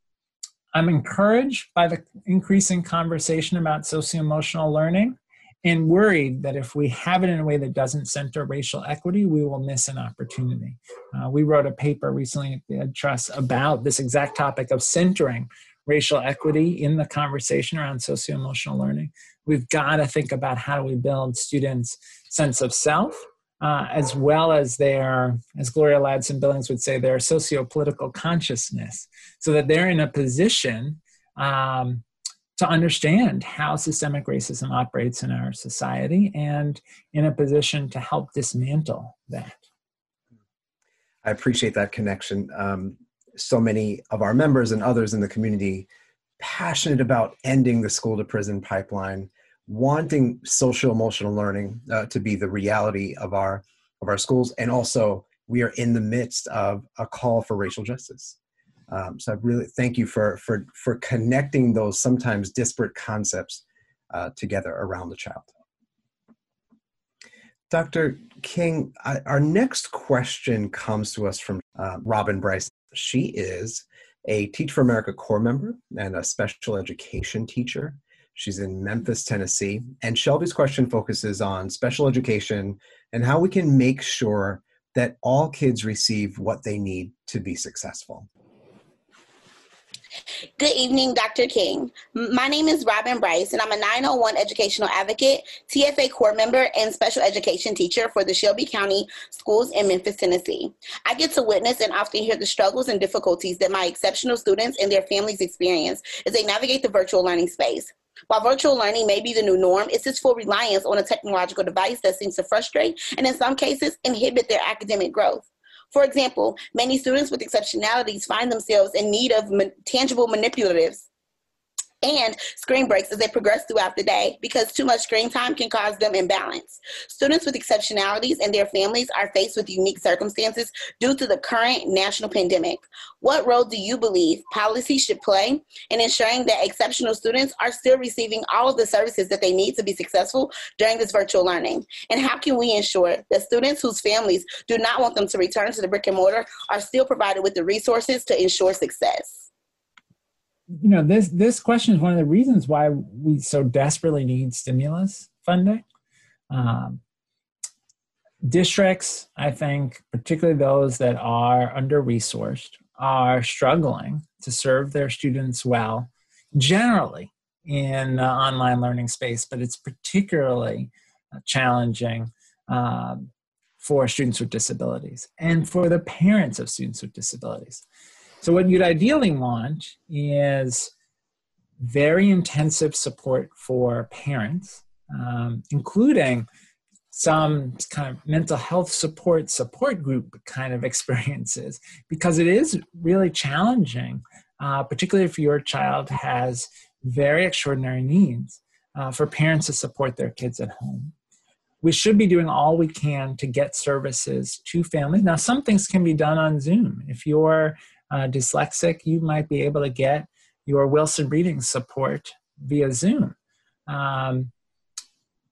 E: I'm encouraged by the increasing conversation about socio emotional learning and worried that if we have it in a way that doesn't center racial equity, we will miss an opportunity. Uh, we wrote a paper recently at the Ed Trust about this exact topic of centering racial equity in the conversation around socio emotional learning. We've got to think about how do we build students' sense of self. Uh, as well as their, as Gloria Ladson Billings would say, their socio political consciousness, so that they're in a position um, to understand how systemic racism operates in our society and in a position to help dismantle that.
D: I appreciate that connection. Um, so many of our members and others in the community passionate about ending the school to prison pipeline, wanting social emotional learning uh, to be the reality of our of our schools, and also we are in the midst of a call for racial justice. Um, so I really thank you for for for connecting those sometimes disparate concepts uh, together around the child. Dr. King, I, our next question comes to us from uh, Robin Bryce. She is a Teach for America Corps member and a special education teacher. She's in Memphis, Tennessee. And Shelby's question focuses on special education and how we can make sure that all kids receive what they need to be successful.
K: Good evening, Dr. King. My name is Robin Bryce, and I'm a 901 educational advocate, TFA Corps member, and special education teacher for the Shelby County Schools in Memphis, Tennessee. I get to witness and often hear the struggles and difficulties that my exceptional students and their families experience as they navigate the virtual learning space. While virtual learning may be the new norm, it's this full reliance on a technological device that seems to frustrate and, in some cases, inhibit their academic growth. For example, many students with exceptionalities find themselves in need of ma- tangible manipulatives and screen breaks as they progress throughout the day because too much screen time can cause them imbalance. Students with exceptionalities and their families are faced with unique circumstances due to the current national pandemic. What role do you believe policy should play in ensuring that exceptional students are still receiving all of the services that they need to be successful during this virtual learning? And how can we ensure that students whose families do not want them to return to the brick and mortar are still provided with the resources to ensure success?
E: You know this this question is one of the reasons why we so desperately need stimulus funding. Um, districts i think particularly those that are under resourced are struggling to serve their students well generally in online learning space but it's particularly uh, challenging um, for students with disabilities and for the parents of students with disabilities so, what you'd ideally want is very intensive support for parents, um, including some kind of mental health support support group kind of experiences because it is really challenging uh, particularly if your child has very extraordinary needs uh, for parents to support their kids at home. We should be doing all we can to get services to families now some things can be done on zoom. If you're uh, dyslexic you might be able to get your wilson reading support via zoom um,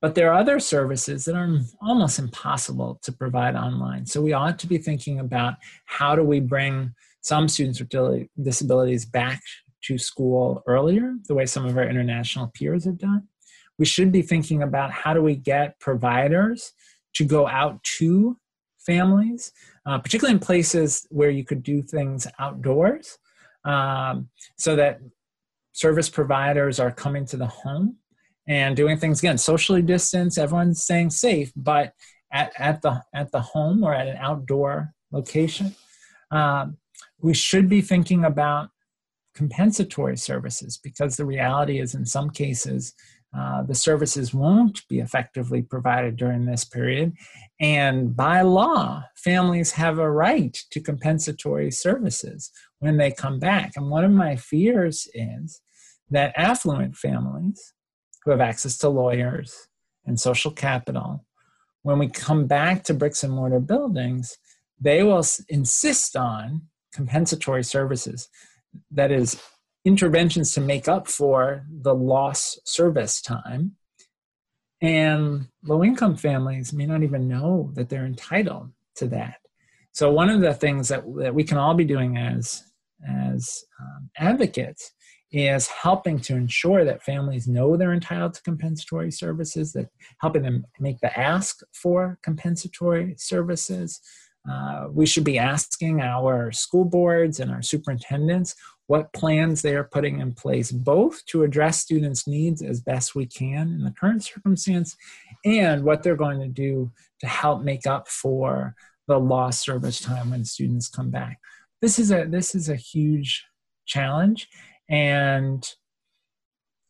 E: but there are other services that are almost impossible to provide online. So we ought to be thinking about how do we bring some students with disabilities back to school earlier, the way some of our international peers have done. We should be thinking about how do we get providers to go out to families, uh, particularly in places where you could do things outdoors, um, so that service providers are coming to the home and doing things again socially distance everyone's staying safe but at, at the at the home or at an outdoor location um, we should be thinking about compensatory services because the reality is in some cases uh, the services won't be effectively provided during this period and by law families have a right to compensatory services when they come back and one of my fears is that affluent families who have access to lawyers and social capital, when we come back to bricks and mortar buildings, they will insist on compensatory services. That is, interventions to make up for the lost service time. And low income families may not even know that they're entitled to that. So, one of the things that, that we can all be doing as, as um, advocates is helping to ensure that families know they're entitled to compensatory services, that helping them make the ask for compensatory services. Uh, we should be asking our school boards and our superintendents what plans they are putting in place, both to address students' needs as best we can in the current circumstance, and what they're going to do to help make up for the lost service time when students come back. This is a this is a huge challenge and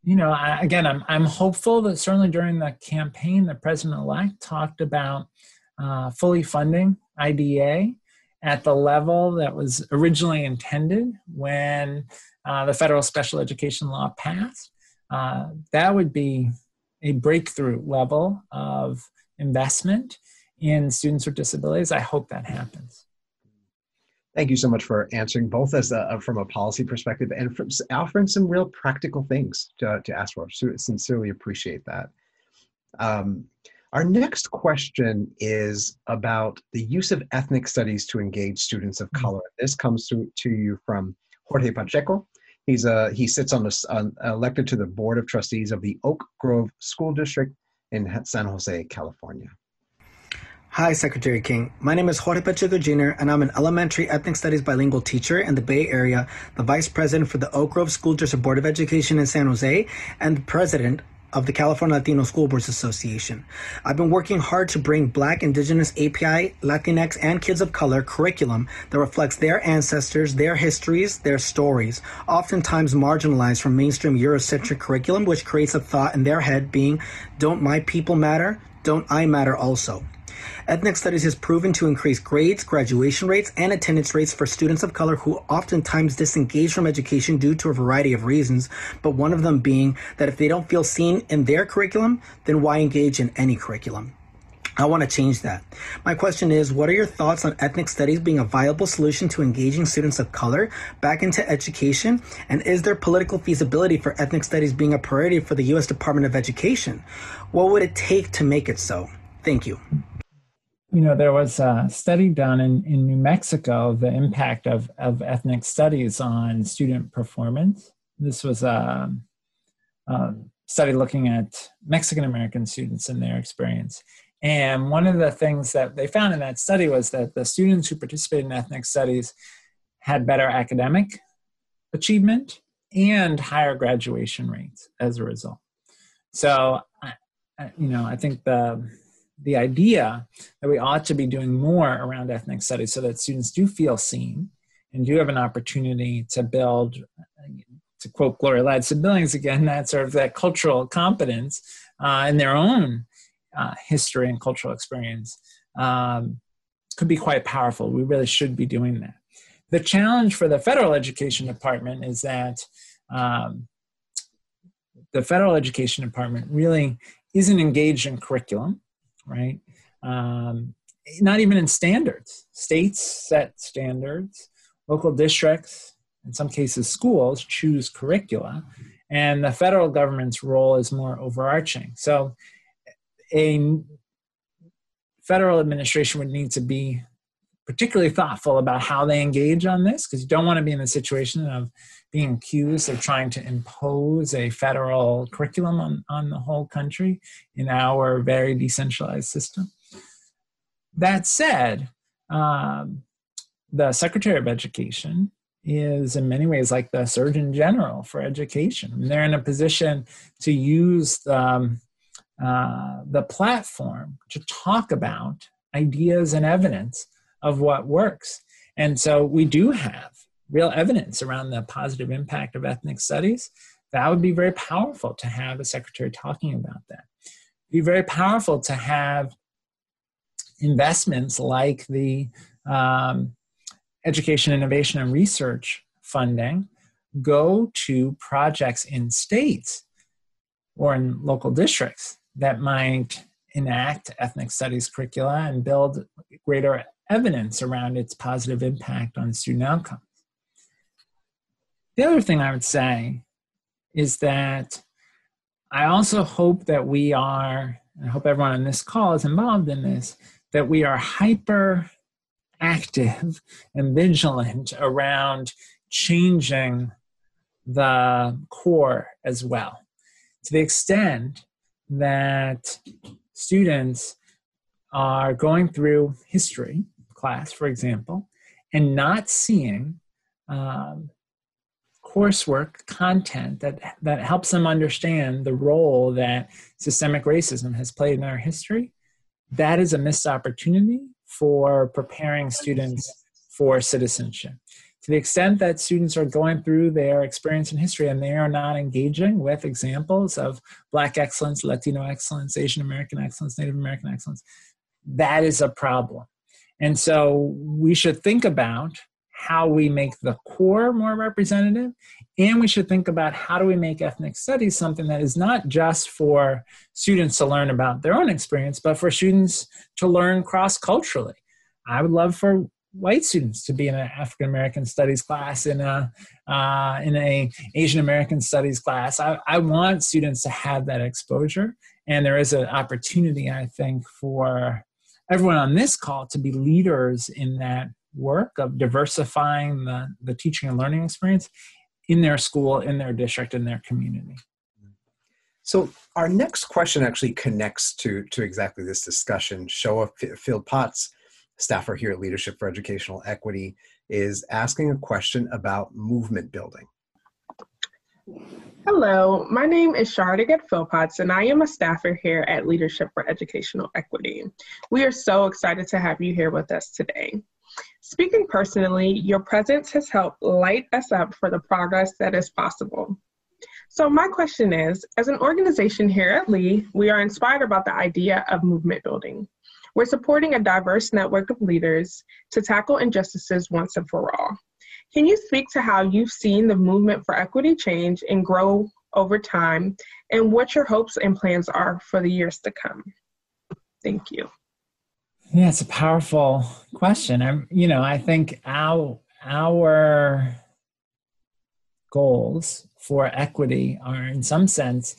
E: you know, I, again, I'm I'm hopeful that certainly during the campaign, the president-elect talked about uh, fully funding IDEA at the level that was originally intended when uh, the federal special education law passed. Uh, that would be a breakthrough level of investment in students with disabilities. I hope that happens.
D: Thank you so much for answering both as a, from a policy perspective and from offering some real practical things to, to ask for. So sincerely appreciate that. Um, our next question is about the use of ethnic studies to engage students of mm-hmm. color. This comes to, to you from Jorge Pacheco. He's a, he sits on the on, elected to the board of trustees of the Oak Grove School District in San Jose, California.
L: Hi, Secretary King. My name is Jorge Pacheco Jr., and I'm an elementary ethnic studies bilingual teacher in the Bay Area, the vice president for the Oak Grove School District Board of Education in San Jose, and the president of the California Latino School Boards Association. I've been working hard to bring Black, Indigenous, API, Latinx, and kids of color curriculum that reflects their ancestors, their histories, their stories, oftentimes marginalized from mainstream Eurocentric curriculum, which creates a thought in their head being, don't my people matter? Don't I matter also? Ethnic studies has proven to increase grades, graduation rates, and attendance rates for students of color who oftentimes disengage from education due to a variety of reasons, but one of them being that if they don't feel seen in their curriculum, then why engage in any curriculum? I want to change that. My question is What are your thoughts on ethnic studies being a viable solution to engaging students of color back into education? And is there political feasibility for ethnic studies being a priority for the U.S. Department of Education? What would it take to make it so? Thank you
E: you know, there was a study done in, in New Mexico, the impact of, of ethnic studies on student performance. This was a, a study looking at Mexican American students and their experience. And one of the things that they found in that study was that the students who participated in ethnic studies had better academic achievement and higher graduation rates as a result. So, you know, I think the the idea that we ought to be doing more around ethnic studies so that students do feel seen and do have an opportunity to build, to quote Gloria Ladson-Billings again, that sort of that cultural competence uh, in their own uh, history and cultural experience um, could be quite powerful. We really should be doing that. The challenge for the federal education department is that um, the federal education department really isn't engaged in curriculum, right? Um, not even in standards. States set standards, local districts, in some cases schools, choose curricula, and the federal government's role is more overarching. So a federal administration would need to be particularly thoughtful about how they engage on this because you don't want to be in a situation of being accused of trying to impose a federal curriculum on, on the whole country in our very decentralized system. That said, um, the Secretary of Education is in many ways like the Surgeon General for education. I mean, they're in a position to use the, um, uh, the platform to talk about ideas and evidence of what works. And so we do have real evidence around the positive impact of ethnic studies. That would be very powerful to have a secretary talking about that. It'd be very powerful to have investments like the um, education, innovation, and research funding go to projects in states or in local districts that might enact ethnic studies curricula and build greater evidence around its positive impact on student outcomes. The other thing I would say is that I also hope that we are, I hope everyone on this call is involved in this, that we are hyper active and vigilant around changing the core as well. To the extent that students are going through history class, for example, and not seeing um, coursework content that, that helps them understand the role that systemic racism has played in our history, that is a missed opportunity for preparing students for citizenship. To the extent that students are going through their experience in history and they are not engaging with examples of Black excellence, Latino excellence, Asian American excellence, Native American excellence, that is a problem. And so we should think about how we make the core more representative and we should think about how do we make ethnic studies something that is not just for students to learn about their own experience but for students to learn cross culturally i would love for white students to be in an african american studies class in a uh, in a asian american studies class. I, I want students to have that exposure and there is an opportunity i think for everyone on this call to be leaders in that work of diversifying the, the teaching and learning experience in their school, in their district, in their community.
D: So our next question actually connects to, to exactly this discussion. Shoa Field Potts, staffer here at Leadership for Educational Equity, is asking a question about movement building.
M: Hello, my name is Charlotte Philpotts, and I am a staffer here at Leadership for Educational Equity. We are so excited to have you here with us today. Speaking personally, your presence has helped light us up for the progress that is possible. So, my question is as an organization here at Lee, we are inspired about the idea of movement building. We're supporting a diverse network of leaders to tackle injustices once and for all. Can you speak to how you've seen the movement for equity change and grow over time, and what your hopes and plans are for the years to come? Thank you.
E: Yeah, it's a powerful question. I'm, you know, I think our our goals for equity are, in some sense,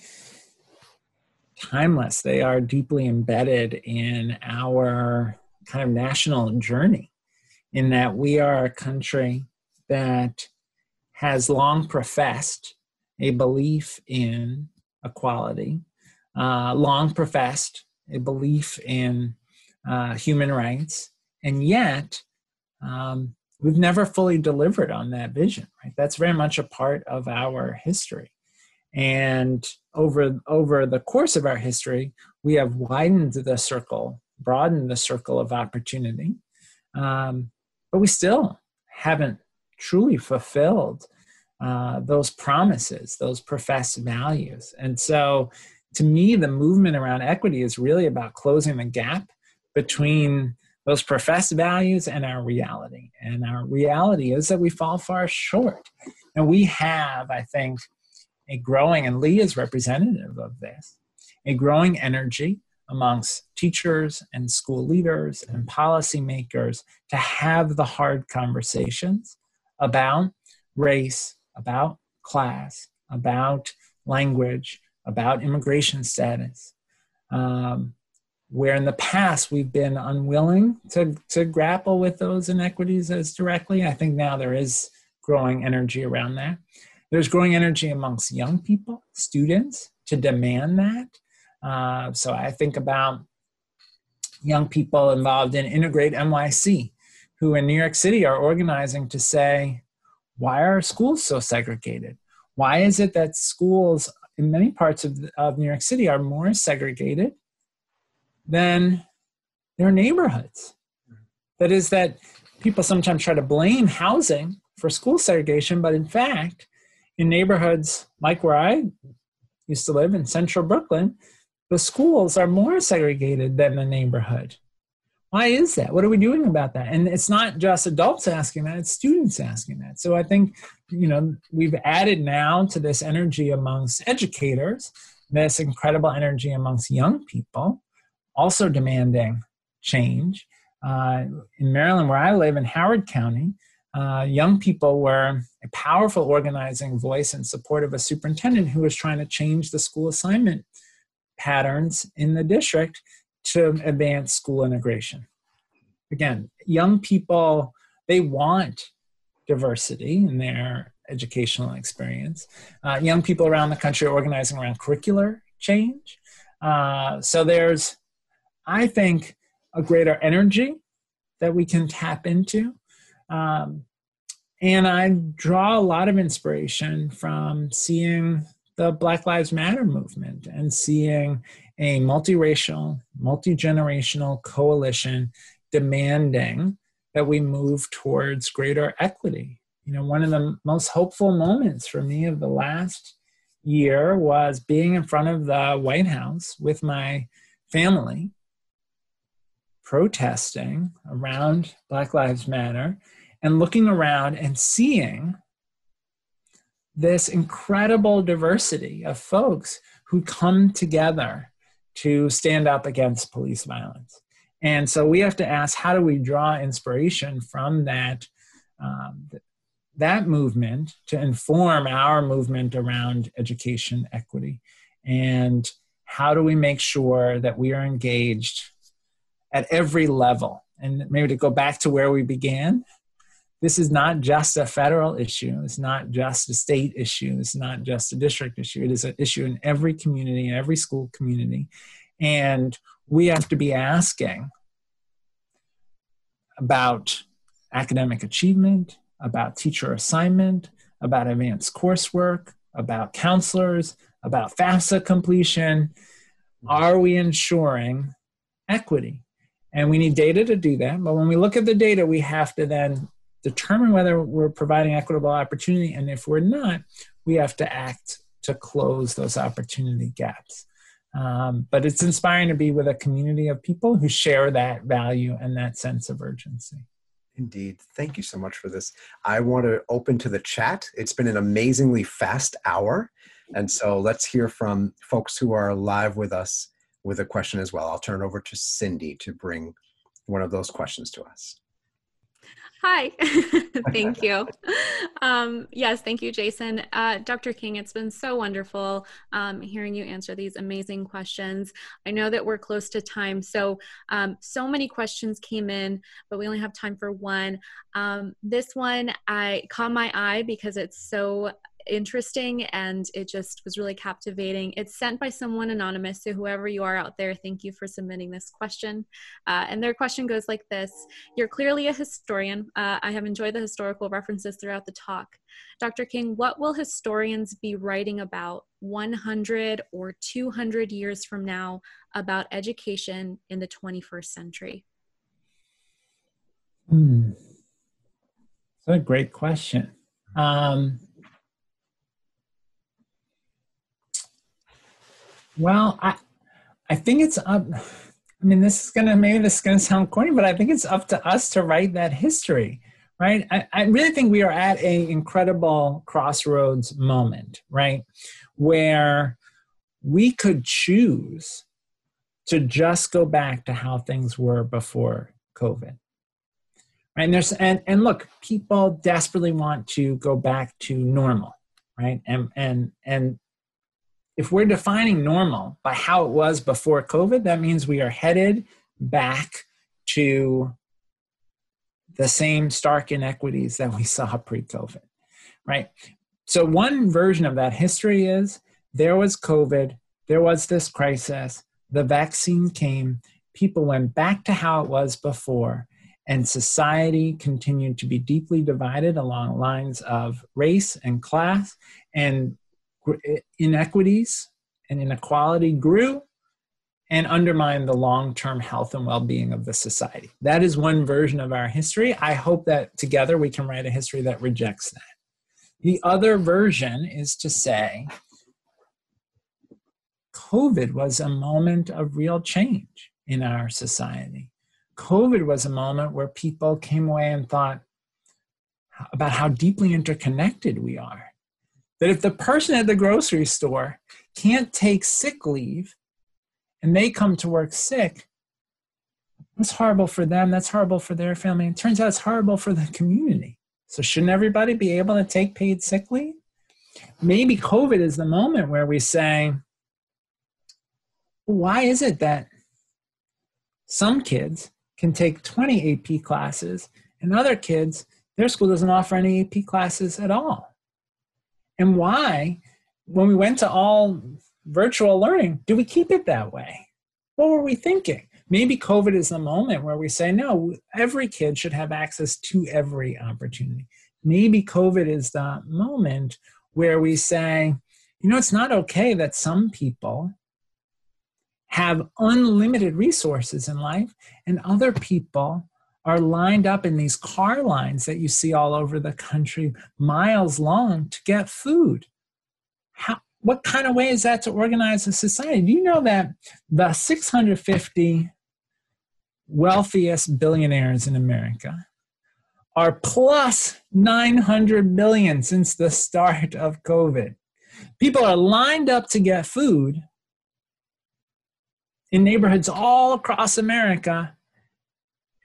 E: timeless. They are deeply embedded in our kind of national journey. In that we are a country that has long professed a belief in equality, uh, long professed a belief in uh, human rights, and yet um, we've never fully delivered on that vision. Right, that's very much a part of our history, and over over the course of our history, we have widened the circle, broadened the circle of opportunity, um, but we still haven't truly fulfilled uh, those promises, those professed values. And so to me, the movement around equity is really about closing the gap between those professed values and our reality. And our reality is that we fall far short. And we have, I think, a growing, and Lee is representative of this, a growing energy amongst teachers and school leaders and policymakers to have the hard conversations about race, about class, about language, about immigration status. Um, where in the past we've been unwilling to, to grapple with those inequities as directly, I think now there is growing energy around that. There's growing energy amongst young people, students, to demand that. Uh, so I think about young people involved in Integrate NYC, who in New York City are organizing to say, why are schools so segregated? Why is it that schools in many parts of, of New York City are more segregated than their neighborhoods? That is, that people sometimes try to blame housing for school segregation, but in fact, in neighborhoods like where I used to live in central Brooklyn, the schools are more segregated than the neighborhood. Why is that? What are we doing about that? And it's not just adults asking that, it's students asking that. So I think, you know, we've added now to this energy amongst educators, this incredible energy amongst young people, also demanding change. Uh, in Maryland, where I live in Howard County, uh, young people were a powerful organizing voice in support of a superintendent who was trying to change the school assignment patterns in the district to advance school integration. Again, young people, they want diversity in their educational experience. Uh, young people around the country are organizing around curricular change. Uh, so there's, I think, a greater energy that we can tap into. Um, and I draw a lot of inspiration from seeing the Black Lives Matter movement and seeing a multiracial, multi generational coalition demanding that we move towards greater equity. You know, one of the most hopeful moments for me of the last year was being in front of the White House with my family protesting around Black Lives Matter and looking around and seeing this incredible diversity of folks who come together to stand up against police violence. And so we have to ask how do we draw inspiration from that, um, that movement to inform our movement around education equity? And how do we make sure that we are engaged at every level? And maybe to go back to where we began, this is not just a federal issue. It's not just a state issue. It's not just a district issue. It is an issue in every community, in every school community. And we have to be asking about academic achievement, about teacher assignment, about advanced coursework, about counselors, about FAFSA completion. Are we ensuring equity? And we need data to do that. But when we look at the data, we have to then determine whether we're providing equitable opportunity. And if we're not, we have to act to close those opportunity gaps. Um, but it's inspiring to be with a community of people who share that value and that sense of urgency.
D: Indeed. Thank you so much for this. I want to open to the chat. It's been an amazingly fast hour. And so let's hear from folks who are live with us with a question as well. I'll turn it over to Cindy to bring one of those questions to us.
A: Hi. thank you. Um, yes, thank you, Jason. Uh, Dr. King, it's been so wonderful um, hearing you answer these amazing questions. I know that we're close to time, so um, so many questions came in, but we only have time for one. Um, this one I caught my eye because it's so interesting and it just was really captivating. It's sent by someone anonymous, so whoever you are out there, thank you for submitting this question. Uh, and their question goes like this You're clearly a historian. Uh, I have enjoyed the historical references throughout the talk. Dr. King, what will historians be writing about 100 or 200 years from now about education in the 21st century?
E: Hmm. That's a great question. Um, Well, I I think it's up. I mean, this is gonna maybe this is gonna sound corny, but I think it's up to us to write that history, right? I, I really think we are at an incredible crossroads moment, right, where we could choose to just go back to how things were before COVID. Right? And there's and, and look, people desperately want to go back to normal, right? And and and if we're defining normal by how it was before COVID, that means we are headed back to the same stark inequities that we saw pre-COVID, right? So one version of that history is there was COVID, there was this crisis, the vaccine came, people went back to how it was before, and society continued to be deeply divided along lines of race and class, and inequities and inequality grew and undermined the long term health and well being of the society. That is one version of our history. I hope that together we can write a history that rejects that. The other version is to say COVID was a moment of real change in our society. COVID was a moment where people came away and thought about how deeply interconnected we are. That if the person at the grocery store can't take sick leave and they come to work sick, that's horrible for them. That's horrible for their family. It turns out it's horrible for the community. So, shouldn't everybody be able to take paid sick leave? Maybe COVID is the moment where we say, why is it that some kids can take 20 AP classes and other kids, their school doesn't offer any AP classes at all? And why, when we went to all virtual learning, do we keep it that way? What were we thinking? Maybe COVID is the moment where we say, no, every kid should have access to every opportunity. Maybe COVID is the moment where we say, you know, it's not okay that some people have unlimited resources in life, and other people are lined up in these car lines that you see all over the country, miles long, to get food. How, what kind of way is that to organize a society? Do you know that the 650 wealthiest billionaires in America are plus 900 billion since the start of COVID? People are lined up to get food in neighborhoods all across America,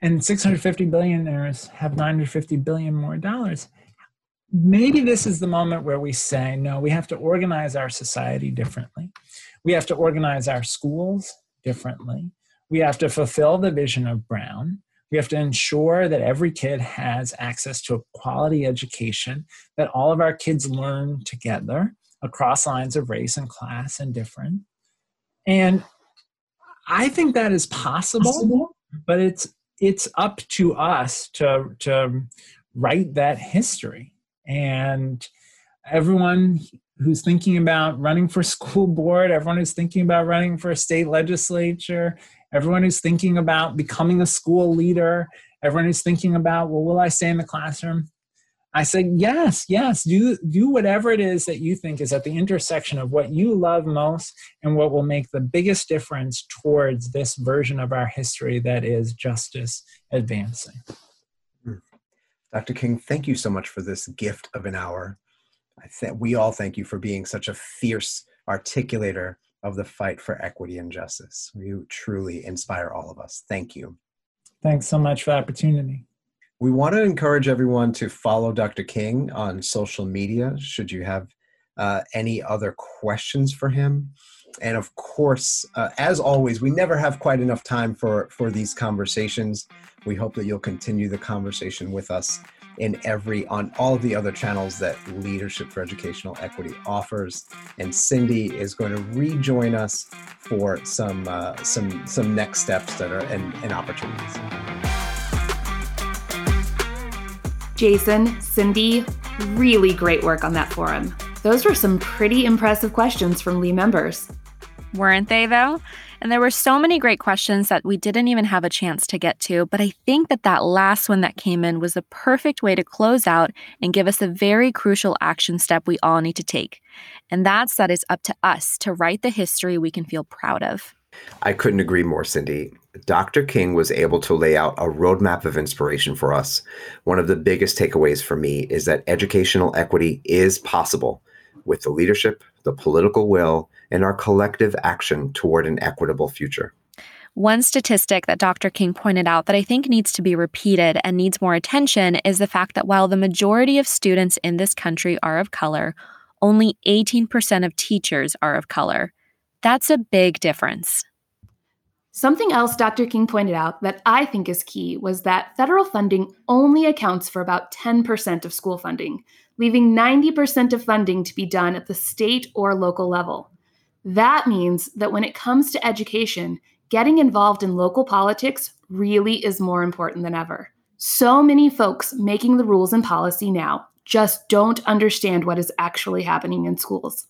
E: and 650 billionaires have 950 billion more dollars. Maybe this is the moment where we say, no, we have to organize our society differently. We have to organize our schools differently. We have to fulfill the vision of Brown. We have to ensure that every kid has access to a quality education, that all of our kids learn together across lines of race and class and different. And I think that is possible, possible, but it's it's up to us to to write that history. And everyone who's thinking about running for school board, everyone who's thinking about running for a state legislature, everyone who's thinking about becoming a school leader, everyone who's thinking about, well, will I stay in the classroom? I said, yes, yes, do, do whatever it is that you think is at the intersection of what you love most and what will make the biggest difference towards this version of our history that is justice advancing.
D: Hmm. Dr. King, thank you so much for this gift of an hour. I th- we all thank you for being such a fierce articulator of the fight for equity and justice. You truly inspire all of us. Thank you.
E: Thanks so much for the opportunity.
D: We want to encourage everyone to follow Dr. King on social media should you have uh, any other questions for him. And of course, uh, as always, we never have quite enough time for, for these conversations. We hope that you'll continue the conversation with us in every on all of the other channels that Leadership for Educational Equity offers. And Cindy is going to rejoin us for some uh, some some next steps that are and, and opportunities.
B: Jason, Cindy, really great work on that forum. Those were some pretty impressive questions from LEE members.
A: Weren't they, though? And there were so many great questions that we didn't even have a chance to get to, but I think that that last one that came in was the perfect way to close out and give us a very crucial action step we all need to take. And that's that it's up to us to write the history we can feel proud of.
D: I couldn't agree more, Cindy. Dr. King was able to lay out a roadmap of inspiration for us. One of the biggest takeaways for me is that educational equity is possible with the leadership, the political will, and our collective action toward an equitable future.
A: One statistic that Dr. King pointed out that I think needs to be repeated and needs more attention is the fact that while the majority of students in this country are of color, only 18% of teachers are of color. That's a big difference.
B: Something else Dr. King pointed out that I think is key was that federal funding only accounts for about 10% of school funding, leaving 90% of funding to be done at the state or local level. That means that when it comes to education, getting involved in local politics really is more important than ever. So many folks making the rules and policy now just don't understand what is actually happening in schools.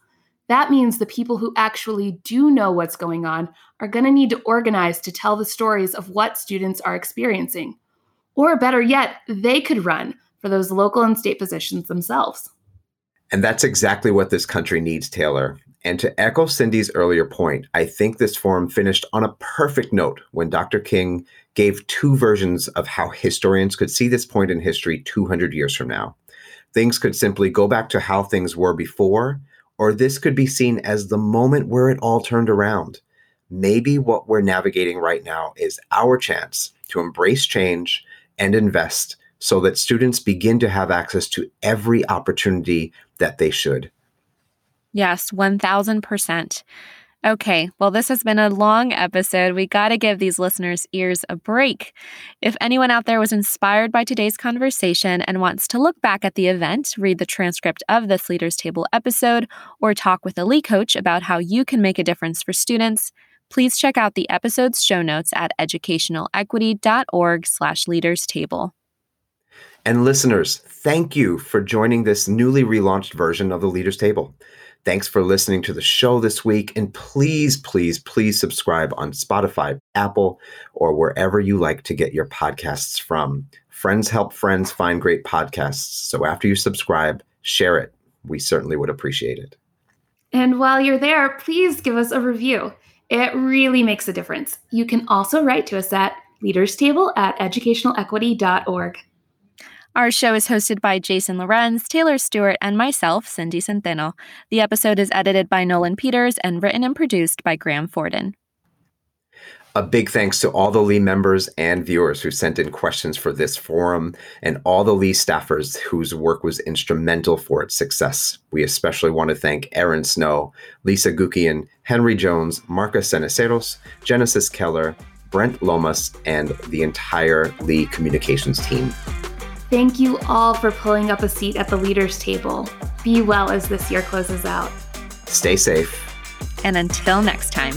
B: That means the people who actually do know what's going on are going to need to organize to tell the stories of what students are experiencing. Or better yet, they could run for those local and state positions themselves.
D: And that's exactly what this country needs, Taylor. And to echo Cindy's earlier point, I think this forum finished on a perfect note when Dr. King gave two versions of how historians could see this point in history 200 years from now. Things could simply go back to how things were before, or this could be seen as the moment where it all turned around. Maybe what we're navigating right now is our chance to embrace change and invest so that students begin to have access to every opportunity that they should.
A: Yes, 1000%. Okay, well, this has been a long episode. We got to give these listeners' ears a break. If anyone out there was inspired by today's conversation and wants to look back at the event, read the transcript of this Leaders Table episode, or talk with a LEE coach about how you can make a difference for students, please check out the episode's show notes at educationalequity.org slash leaders table.
D: And listeners, thank you for joining this newly relaunched version of the Leaders Table. Thanks for listening to the show this week. And please, please, please subscribe on Spotify, Apple, or wherever you like to get your podcasts from. Friends help friends find great podcasts. So after you subscribe, share it. We certainly would appreciate it.
B: And while you're there, please give us a review. It really makes a difference. You can also write to us at leaderstable at educationalequity.org.
A: Our show is hosted by Jason Lorenz, Taylor Stewart, and myself, Cindy Centeno. The episode is edited by Nolan Peters and written and produced by Graham Forden.
D: A big thanks to all the LEE members and viewers who sent in questions for this forum and all the LEE staffers whose work was instrumental for its success. We especially want to thank Aaron Snow, Lisa Gukian, Henry Jones, Marcus Seneceros, Genesis Keller, Brent Lomas, and the entire LEE communications team.
B: Thank you all for pulling up a seat at the leaders' table. Be well as this year closes out.
D: Stay safe.
A: And until next time.